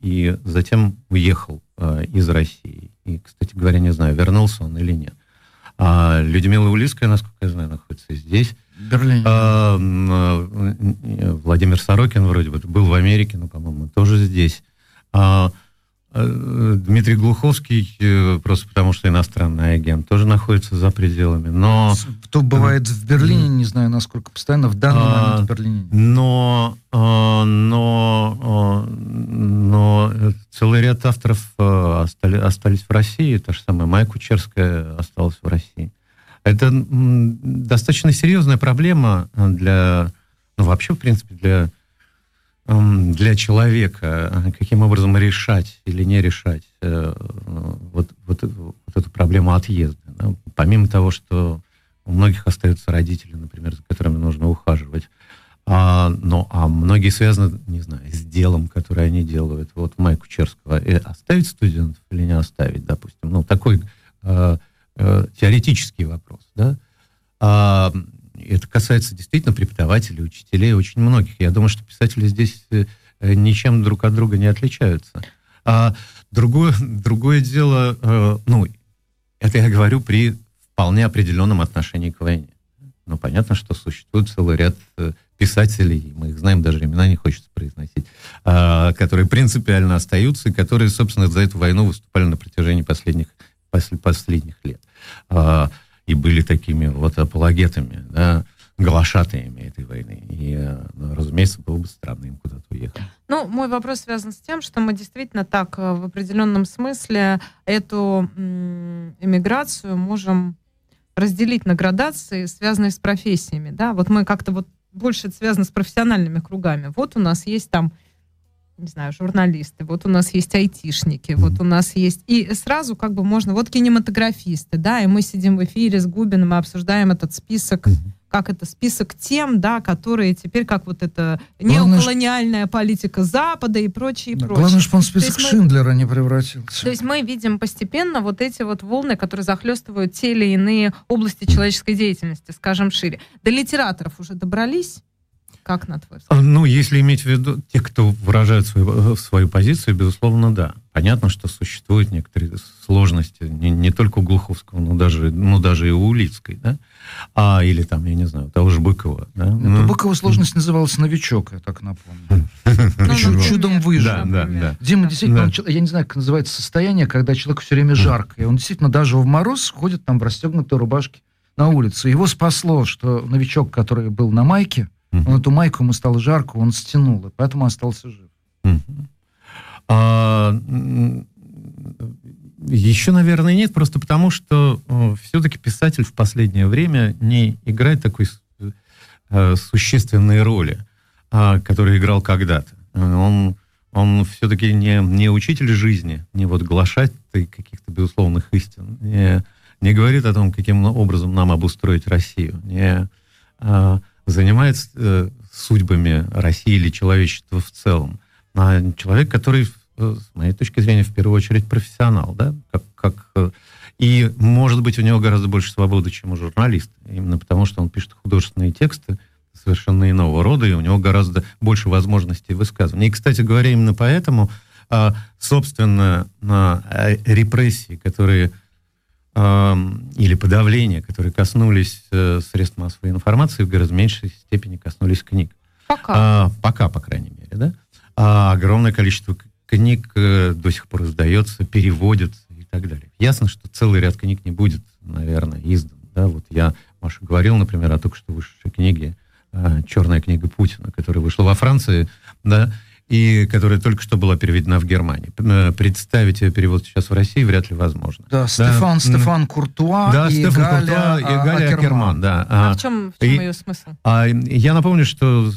и затем уехал из России. И, кстати говоря, не знаю, вернулся он или нет. А Людмила Улиская, насколько я знаю, находится здесь. Берлине. А, а, Владимир Сорокин вроде бы был в Америке, но, по-моему, тоже здесь. А, Э, Дмитрий Глуховский, э, просто потому что иностранный агент, тоже находится за пределами. Но... Кто бывает в Берлине, не знаю, насколько постоянно, в данный а, момент в Берлине. Но, а, но, но целый ряд авторов остались, остались в России. То же самое Майя Кучерская осталась в России. Это достаточно серьезная проблема для, ну, вообще, в принципе, для для человека, каким образом решать или не решать э, вот, вот, вот эту проблему отъезда. Да? Помимо того, что у многих остаются родители, например, за которыми нужно ухаживать. А, ну, а многие связаны, не знаю, с делом, которое они делают. Вот Майку Черского э, оставить студентов или не оставить, допустим. Ну, такой э, э, теоретический вопрос, да. А, это касается действительно преподавателей, учителей, очень многих. Я думаю, что писатели здесь э, ничем друг от друга не отличаются. А другое, другое дело, э, ну, это я говорю при вполне определенном отношении к войне. Ну, понятно, что существует целый ряд э, писателей, мы их знаем, даже имена не хочется произносить, а, которые принципиально остаются и которые, собственно, за эту войну выступали на протяжении последних, после, последних лет. А, и были такими вот апологетами, да, глашатаями этой войны. И, ну, разумеется, было бы странно им куда-то уехать. Ну, мой вопрос связан с тем, что мы действительно так э, в определенном смысле эту эмиграцию можем разделить на градации, связанные с профессиями. Да? Вот мы как-то вот больше это связано с профессиональными кругами. Вот у нас есть там не знаю, журналисты, вот у нас есть айтишники, вот у нас есть... И сразу как бы можно... Вот кинематографисты, да, и мы сидим в эфире с Губиным и обсуждаем этот список как это, список тем, да, которые теперь как вот это Главное, неоколониальная политика Запада и прочее, и да, прочее. Главное, чтобы он список Шиндлера мы, не превратился. То есть мы видим постепенно вот эти вот волны, которые захлестывают те или иные области человеческой деятельности, скажем, шире. До литераторов уже добрались? Как на твой взгляд? Ну, если иметь в виду тех, кто выражает свою, свою позицию, безусловно, да. Понятно, что существуют некоторые сложности, не, не только у Глуховского, но даже, ну, даже и у Улицкой, да? А, или там, я не знаю, того же Быкова, да? Ну, Быкова сложность называлась «Новичок», я так напомню. Ну, чудом выжил. Да, да, Дима действительно, я не знаю, как называется состояние, когда человеку все время жарко, и он действительно даже в мороз ходит там в расстегнутой рубашке на улицу. Его спасло, что новичок, который был на майке, он эту майку, ему стало жарко, он стянул, и поэтому остался жив. А, еще, наверное, нет, просто потому что э, все-таки писатель в последнее время не играет такой э, существенной роли, э, которую играл когда-то. Он, он все-таки не, не учитель жизни, не вот глашать каких-то безусловных истин, не, не говорит о том, каким образом нам обустроить Россию, не... Э, занимается э, судьбами России или человечества в целом. А человек, который, э, с моей точки зрения, в первую очередь профессионал, да, как, как э, и, может быть, у него гораздо больше свободы, чем у журналиста, именно потому что он пишет художественные тексты совершенно иного рода, и у него гораздо больше возможностей высказывания. И, кстати говоря, именно поэтому, а, собственно, репрессии, которые или подавления, которые коснулись э, средств массовой информации, в гораздо меньшей степени коснулись книг. Пока. А, пока, по крайней мере, да. А огромное количество книг э, до сих пор издается, переводится и так далее. Ясно, что целый ряд книг не будет, наверное, издан. Да? Вот я, Маша, говорил, например, о только что вышедшей книге э, «Черная книга Путина», которая вышла во Франции, да, и которая только что была переведена в Германии. Э, представить ее перевод сейчас в России вряд ли возможно. Да, да. Стефан, Стефан Куртуа да, и Стефан Галя, Куртуа и Галя Акерман. Акерман да. А, а в чем, в чем и, ее смысл? А, я напомню, что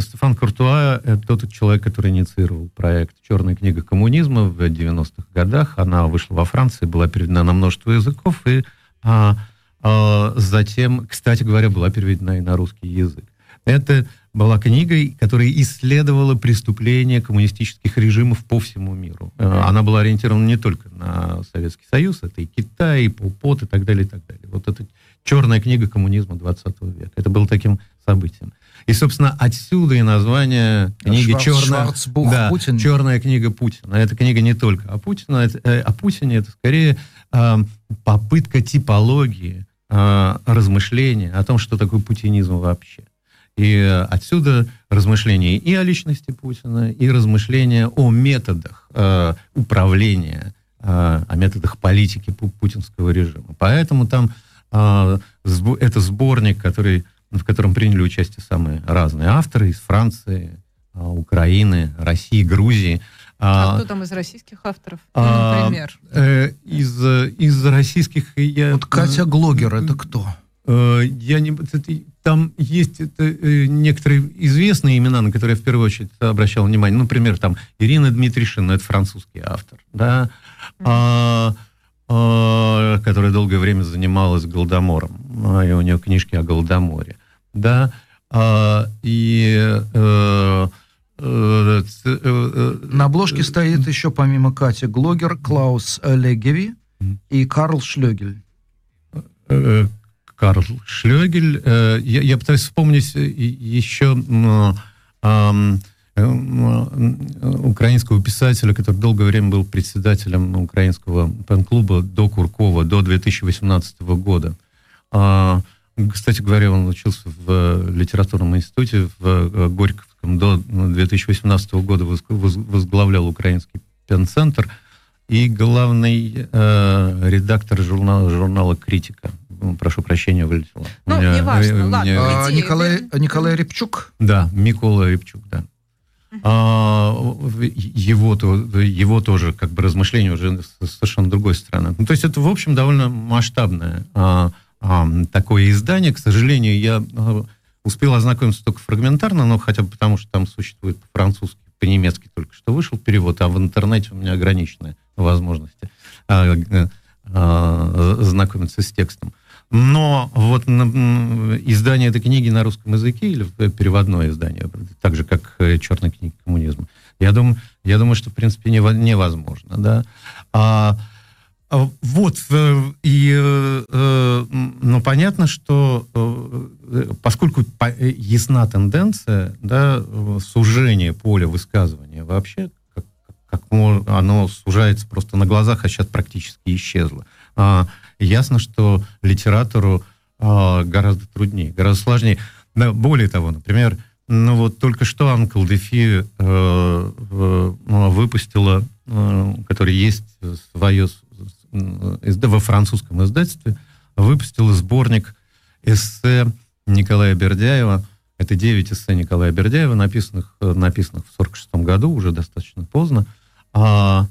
Стефан Куртуа – это тот человек, который инициировал проект «Черная книга коммунизма» в 90-х годах. Она вышла во Франции, была переведена на множество языков, и а, а, затем, кстати говоря, была переведена и на русский язык. Это была книгой, которая исследовала преступления коммунистических режимов по всему миру. Э, она была ориентирована не только на Советский Союз, это и Китай, и Полпот, и так далее, и так далее. Вот это черная книга коммунизма 20 века. Это было таким событием. И, собственно, отсюда и название книги Шварц, «Черная, да, Путин. «Черная книга Путина». Эта книга не только о Путине, это, э, о Путине, это скорее э, попытка типологии, э, размышления о том, что такое путинизм вообще. И отсюда размышления и о личности Путина, и размышления о методах э, управления, э, о методах политики путинского режима. Поэтому там э, это сборник, который, в котором приняли участие самые разные авторы из Франции, э, Украины, России, Грузии. А, а кто там из российских авторов, а, например? Э, из, из российских... Я, вот Катя Глогер, это кто? Э, я не, там есть это, э, некоторые известные имена, на которые я в первую очередь обращал внимание. Например, там Ирина Дмитришина, это французский автор, да, а, а, которая долгое время занималась Голодомором, а, и у нее книжки о Голодоморе, да. А, и э, на обложке стоит еще помимо Кати Глогер, Клаус Легеви и Карл Шлёгель. Карл Шлёгель. Я, я пытаюсь вспомнить еще украинского писателя, который долгое время был председателем украинского пен-клуба до Куркова, до 2018 года. А, кстати говоря, он учился в литературном институте в э, Горьковском до 2018 года, возглавлял украинский пен-центр и главный э, редактор журнала, журнала «Критика». Прошу прощения, вылетело. Ну, неважно, ладно. А, Николай, Николай Репчук? Да, Микола Репчук, да. А, его, его тоже как бы размышления уже с совершенно другой стороны. Ну, то есть это, в общем, довольно масштабное а, а, такое издание. К сожалению, я а, успел ознакомиться только фрагментарно, но хотя бы потому, что там существует по-французски, по-немецки только что вышел перевод, а в интернете у меня ограниченные возможности а, а, знакомиться с текстом. Но вот издание этой книги на русском языке или переводное издание, так же, как э, «Черная книга коммунизма», я думаю, я думаю что, в принципе, невозможно. Да? А, а вот, э, и, э, ну, понятно, что поскольку ясна тенденция, да, сужения поля высказывания вообще, как, как оно сужается просто на глазах, а сейчас практически исчезло. Ясно, что литератору а, гораздо труднее, гораздо сложнее. Да, более того, например, ну вот только что Анкл Дефи э, э, выпустила, э, который есть свое э, во французском издательстве, выпустила сборник эссе Николая Бердяева. Это 9 эссе Николая Бердяева, написанных, написанных в 1946 году, уже достаточно поздно. А,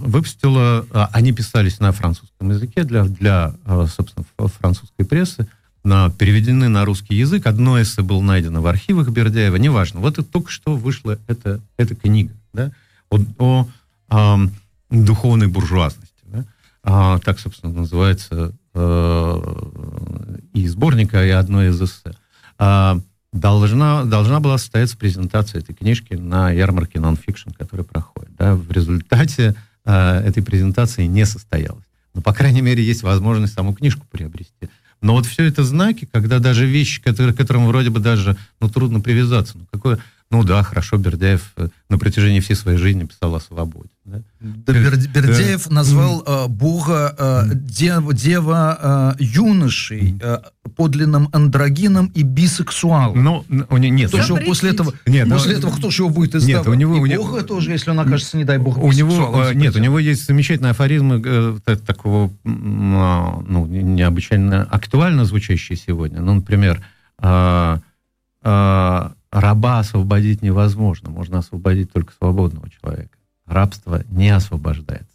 выпустила, а, они писались на французском языке для, для а, собственно, французской прессы, на, переведены на русский язык. Одно эссе было найдено в архивах Бердяева, неважно. Вот это только что вышла эта, эта книга да, о, о о духовной буржуазности. Да? А, так, собственно, называется э, и сборника, и одно из эссе. А, должна, должна была состояться презентация этой книжки на ярмарке нонфикшн, которая проходит. Да. В результате э, этой презентации не состоялась. Но, по крайней мере, есть возможность саму книжку приобрести. Но вот все это знаки, когда даже вещи, которые, к которым вроде бы даже ну, трудно привязаться. Ну, какое, ну да, хорошо, Бердяев э, на протяжении всей своей жизни писал о свободе. Да? Да, Бердяев назвал э, Бога э, дев, дева э, юношей, э, подлинным андрогином и бисексуалом. Ну, у него нет. Кто же после этого, нет, после но, этого кто же его будет издавать? Нет, у него, и у него, Бога тоже, если он окажется, не дай Бог, у него, э, Нет, у него есть замечательные афоризмы э, такого, а, ну, необычайно актуально звучащие сегодня. Ну, например, э, э, раба освободить невозможно, можно освободить только свободного человека рабство не освобождается.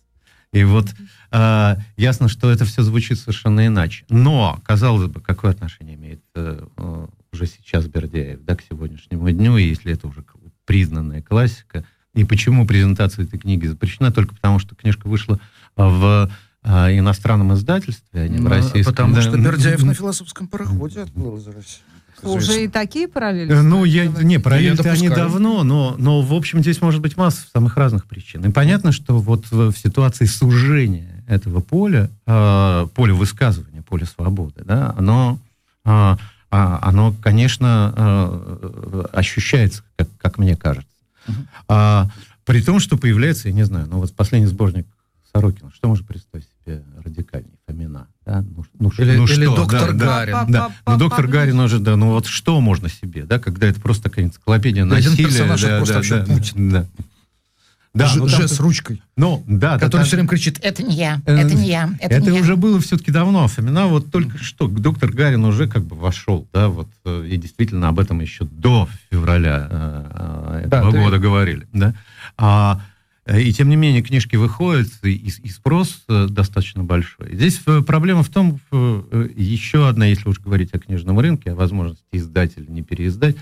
И вот э, ясно, что это все звучит совершенно иначе. Но, казалось бы, какое отношение имеет э, уже сейчас Бердяев да, к сегодняшнему дню, если это уже признанная классика, и почему презентация этой книги запрещена? Только потому, что книжка вышла в э, иностранном издательстве, а не в ну, российском. Потому да. что Бердяев на философском пароходе отплыл из России. Уже и такие параллели? Ну, я, не, параллели они давно, но, но, в общем, здесь может быть масса самых разных причин. И понятно, что вот в, ситуации сужения этого поля, э, поля высказывания, поля свободы, да, оно, э, оно конечно, э, ощущается, как, как мне кажется. Uh-huh. А, при том, что появляется, я не знаю, ну вот последний сборник Сорокина, что можно представить себе радикальнее Фомина? Да? Ну, ну, или, ну, или что? доктор да, Гарин. Да, да. Ну, доктор Гарин уже, да, ну вот что можно себе, да, когда это просто такая энциклопедия насилия. Один персонаж, да, просто да, вообще да, Путин. Да. Да, Ж, ну, там, с ручкой. Ну, да. Который да, все время кричит, это не я, э, это не я, это, это не уже я. было все-таки давно. Фомина вот только что, доктор Гарин уже как бы вошел, да, вот, э, и действительно об этом еще до февраля э, этого да, года ты... говорили, да. А, Э, и тем не менее книжки выходят, и, и спрос э, достаточно большой. Здесь э, проблема в том, еще одна, если уж говорить о книжном рынке, о возможности издать или не переиздать,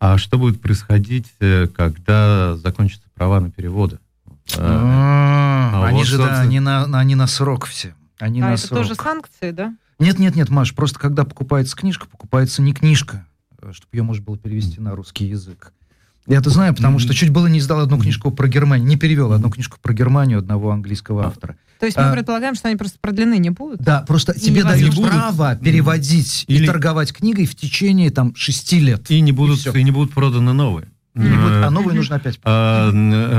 а что будет происходить, когда закончатся права на переводы? А, а они же, да, они на, они на срок все. Они а на это срок. тоже санкции, да? Нет, нет, нет, Маш, просто когда покупается книжка, покупается не книжка, чтобы ее можно было перевести на русский язык. Я это знаю, потому что чуть было не издал одну книжку про Германию, не перевел одну книжку про Германию одного английского автора. То есть мы А, предполагаем, что они просто продлены не будут? Да, просто И тебе дают право переводить и Или- торговать книгой в течение там шести лет. И не будут, всё. и не будут проданы новые. И будет- Э, а новые нужно опять. А,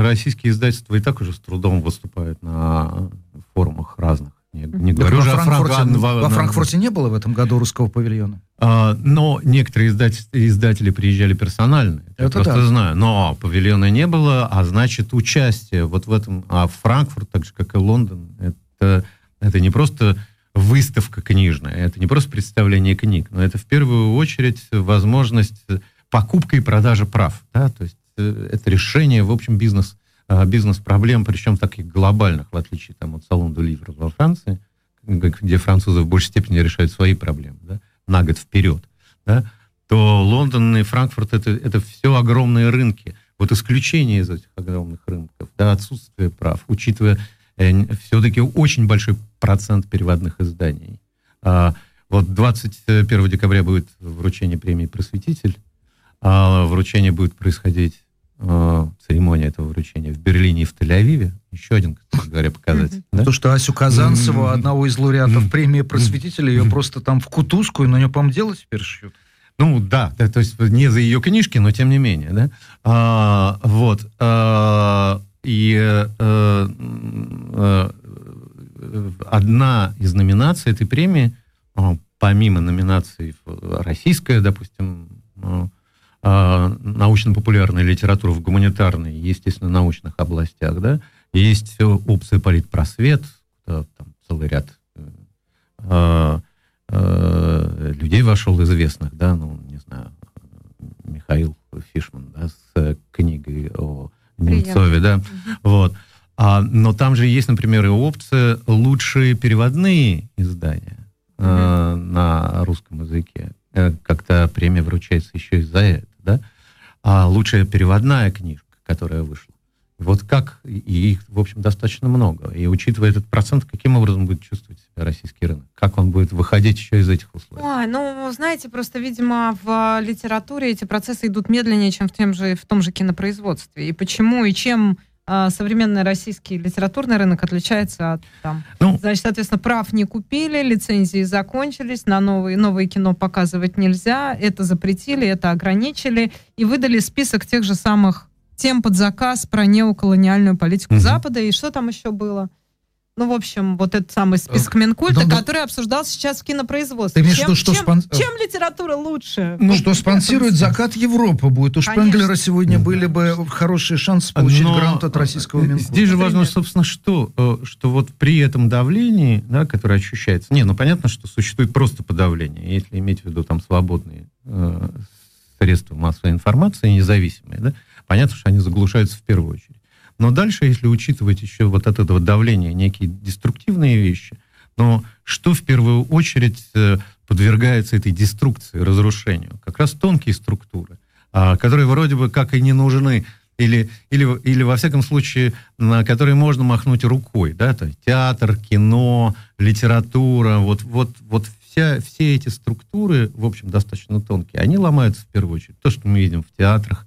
российские издательства и так уже с трудом выступают на форумах разных. Не, не Так говорю во, уже о Франкфурте, Франк- во Франкфурте не было в этом году русского павильона. А, но некоторые издатель- издатели приезжали персонально. Я Это просто да. знаю. Но павильона не было, а значит участие вот в этом. А Франкфурт, так же как и Лондон, это, это не просто выставка книжная, это не просто представление книг, но это в первую очередь возможность покупки и продажи прав. Да? То есть э, это решение, в общем, бизнес, а, бизнес-проблем, причем таких глобальных, в отличие там, от салона Livre во Франции, где французы в большей степени решают свои проблемы да? на год вперед. Да? то Лондон и Франкфурт это, это все огромные рынки. Вот исключение из этих огромных рынков, да, отсутствие прав, учитывая э, все-таки очень большой процент переводных изданий. А, вот 21 декабря будет вручение премии «Просветитель». А, вручение будет происходить, а, церемония этого вручения в Берлине и в Тель-Авиве. Еще один, кстати говоря, показатель. да? То, что Асю Казанцеву, одного из лауреатов премии просветителя, ее просто там в кутузку, и на нее, по-моему, дело теперь шьют. Ну да, да, то есть не за ее книжки, но тем не менее, да. А, вот. а, и э, м, э, одна из номинаций этой премии, а, помимо номинаций в российская, допустим, а, научно-популярная литература в гуманитарной, естественно, научных областях, да, есть опция политпросвет, там целый ряд э, а, э, людей вошел известных, да, ну, не знаю, Михаил Фишман, да, с книгой о Немцове, да, вот. А, но там же есть, например, и опция лучшие переводные издания э, на русском языке. Э, Как-то премия вручается еще и за это, да. А лучшая переводная книжка, которая вышла. Вот как, и их, в общем, достаточно много. И учитывая этот процент, каким образом будет чувствовать себя российский рынок? Как он будет выходить еще из этих условий? Ой, ну, знаете, просто, видимо, в литературе эти процессы идут медленнее, чем в, тем же, в том же кинопроизводстве. И почему, и чем а, современный российский литературный рынок отличается от там... Ну, Значит, соответственно, прав не купили, лицензии закончились, на новые, новые кино показывать нельзя, это запретили, это ограничили, и выдали список тех же самых тем под заказ про неоколониальную политику Мгм. Запада, и что там еще было? Ну, в общем, вот этот самый список Минкульта, ну, ну, который обсуждался сейчас в кинопроизводстве. Ты имеешь чем, что чем, спон- чем литература лучше? Ну, что спонсирует закат Европы будет. У. Шпенглера сегодня были бы хорошие шансы получить Но, грант от российского э, Минкульта. Здесь же важно, собственно, что, э, что вот при этом давлении, да, которое ощущается, не, ну понятно, что существует просто подавление, если иметь в виду там свободные э, средства массовой информации, независимые, да, понятно, что они заглушаются в первую очередь. Но дальше, если учитывать еще вот от этого давления некие деструктивные вещи, но что в первую очередь э, подвергается этой деструкции, разрушению? Как раз тонкие структуры, а, которые вроде бы как и не нужны, или, или, или во всяком случае, на которые можно махнуть рукой, да, то есть театр, кино, литература, вот, вот, вот вся, все эти структуры, в общем, достаточно тонкие, они ломаются в первую очередь. То, что мы видим в театрах,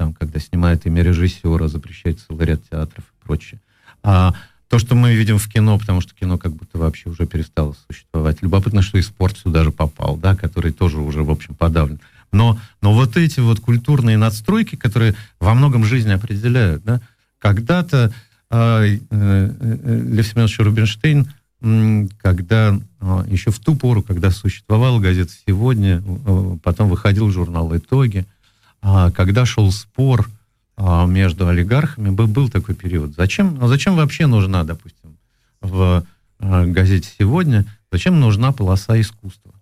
там, когда снимают имя режиссера, запрещается целый ряд театров и прочее. А то, что мы видим в кино, потому что кино как будто вообще уже перестало существовать. Любопытно, что и спорт сюда же попал, да, который тоже уже, в общем, подавлен. Но, но вот эти вот культурные надстройки, которые во многом жизнь определяют, да, когда-то э, э, Лев Семенович Рубинштейн, когда э, еще в ту пору, когда существовала газета «Сегодня», э, потом выходил журнал «Итоги», а, когда шел спор а, между олигархами, был, такой период. Зачем, ну, зачем вообще нужна, допустим, в а, газете «Сегодня», зачем нужна полоса искусства?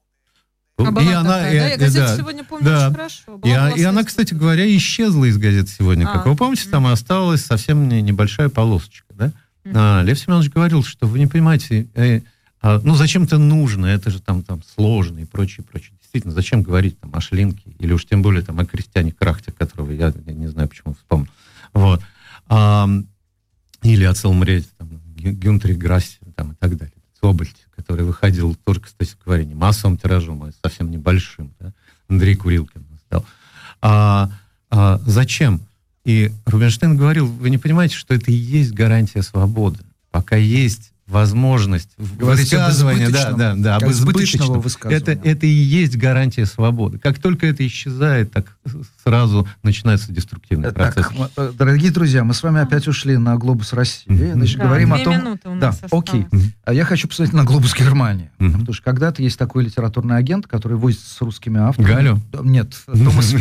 А была И она- такая, и- да? Я и- газету да, сегодня помню да. очень хорошо. и, Была а- и полоса она, кстати говоря, исчезла из газеты сегодня. Как А. вы помните, там осталась совсем не- небольшая полосочка. Да? Мгм. А, Лев Семенович говорил, что вы не понимаете, э, а, ну зачем это нужно, это же там, там сложно и прочее, прочее. Действительно, зачем говорить там о Шлинке, или уж тем более там о Кристиане Крахте, которого я, я не знаю, почему вспомнил. Вот. А, или о целом ряде там, Гю- Гюнтере Грассе там, и так далее. Собольте, который выходил тоже, кстати говоря, не массовым тиражом, а совсем небольшим. Да? Андрей Курилкин читал. А, а, зачем? И Рубинштейн говорил, вы не понимаете, что это и есть гарантия свободы. Пока есть возможность высказывания, да, да, да, об избыточном, это, это и есть гарантия свободы. Как только это исчезает, так сразу начинается деструктивный так, процесс. Э, дорогие друзья, мы с вами опять ушли на глобус России. Mm-hmm. Значит, да, говорим о том... у нас да, окей. А я хочу посмотреть на глобус Германии. Mm-hmm. Потому что когда-то есть такой литературный агент, который возит с русскими авторами. Галю? Нет, Томас.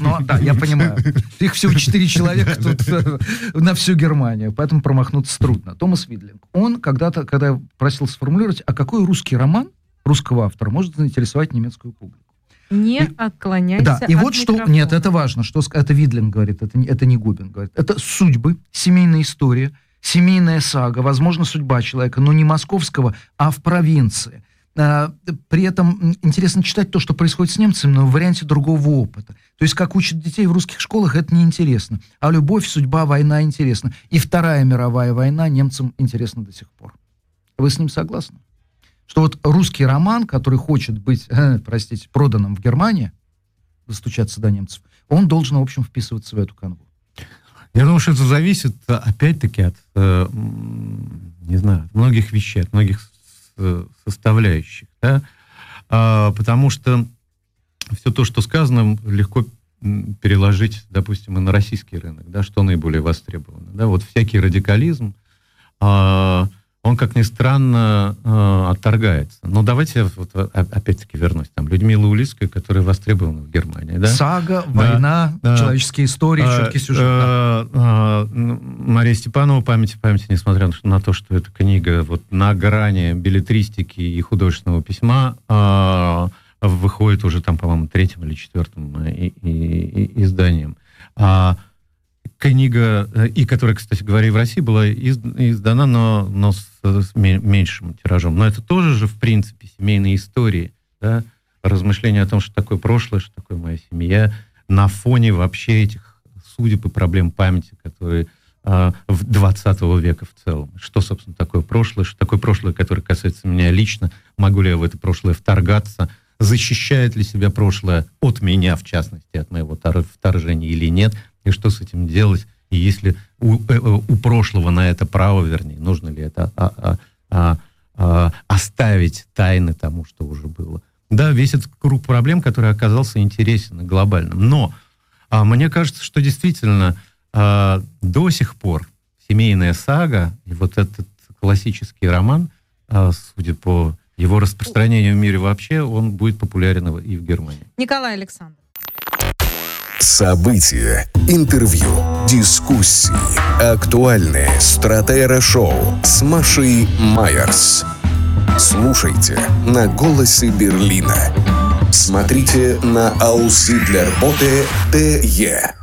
Ну, да, я понимаю. Их всего четыре человека тут э, на всю Германию, поэтому промахнуться трудно. Томас Видлинг. Он когда-то, когда я просил сформулировать, а какой русский роман русского автора может заинтересовать немецкую публику? Не и, отклоняйся Да, и вот что... Нет, это важно, что это Видлин говорит, это, это не Губин говорит. Это судьбы, семейная история, семейная сага, возможно, судьба человека, но не московского, а в провинции. А, при этом интересно читать то, что происходит с немцами, но в варианте другого опыта. То есть, как учат детей в русских школах, это неинтересно. А любовь, судьба, война интересна. И Вторая мировая война немцам интересна до сих пор. Вы с ним согласны? что вот русский роман, который хочет быть, э, простите, проданным в Германии, достучаться до немцев, он должен, в общем, вписываться в эту канву. Я думаю, что это зависит, опять-таки, от, э, не знаю, от многих вещей, от многих э, составляющих, да? а, потому что все то, что сказано, легко переложить, допустим, и на российский рынок, да, что наиболее востребовано, да, вот всякий радикализм, а, он, как ни странно, э, отторгается. Но давайте вот, опять-таки вернусь. Там Людмила Улицкая, которая востребована в Германии. Да? Сага, да, война, да, человеческие истории, а, четкий сюжет. А, а, Мария Степанова «Память и памяти», несмотря на то, что эта книга вот на грани билетристики и художественного письма, а, выходит уже там, по-моему, третьим или четвертым и, и, и изданием. А, книга, э, и которая, кстати говоря, и в России была издана, но, но с, с меньшим тиражом. Но это тоже же, в принципе, семейные истории, да? размышления о том, что такое прошлое, что такое моя семья, на фоне вообще этих судеб и проблем памяти, которые э, в 20 века в целом. Что, собственно, такое прошлое, что такое прошлое, которое касается меня лично, могу ли я в это прошлое вторгаться, защищает ли себя прошлое от меня, в частности, от моего вторжения или нет – и что с этим делать, и если у, э, э, у прошлого на это право, вернее, нужно ли это а, а, а, а, оставить тайны тому, что уже было. Да, весь этот круг проблем, который оказался интересен и глобальным. Но а, мне кажется, что действительно а, до сих пор семейная сага и вот этот классический роман, а, судя по его распространению в мире вообще, он будет популярен и в Германии. Николай Александр. События, интервью, дискуссии, актуальные стратера-шоу с Машей Майерс. Слушайте на «Голосе Берлина». Смотрите на Аусы для работы ТЕ.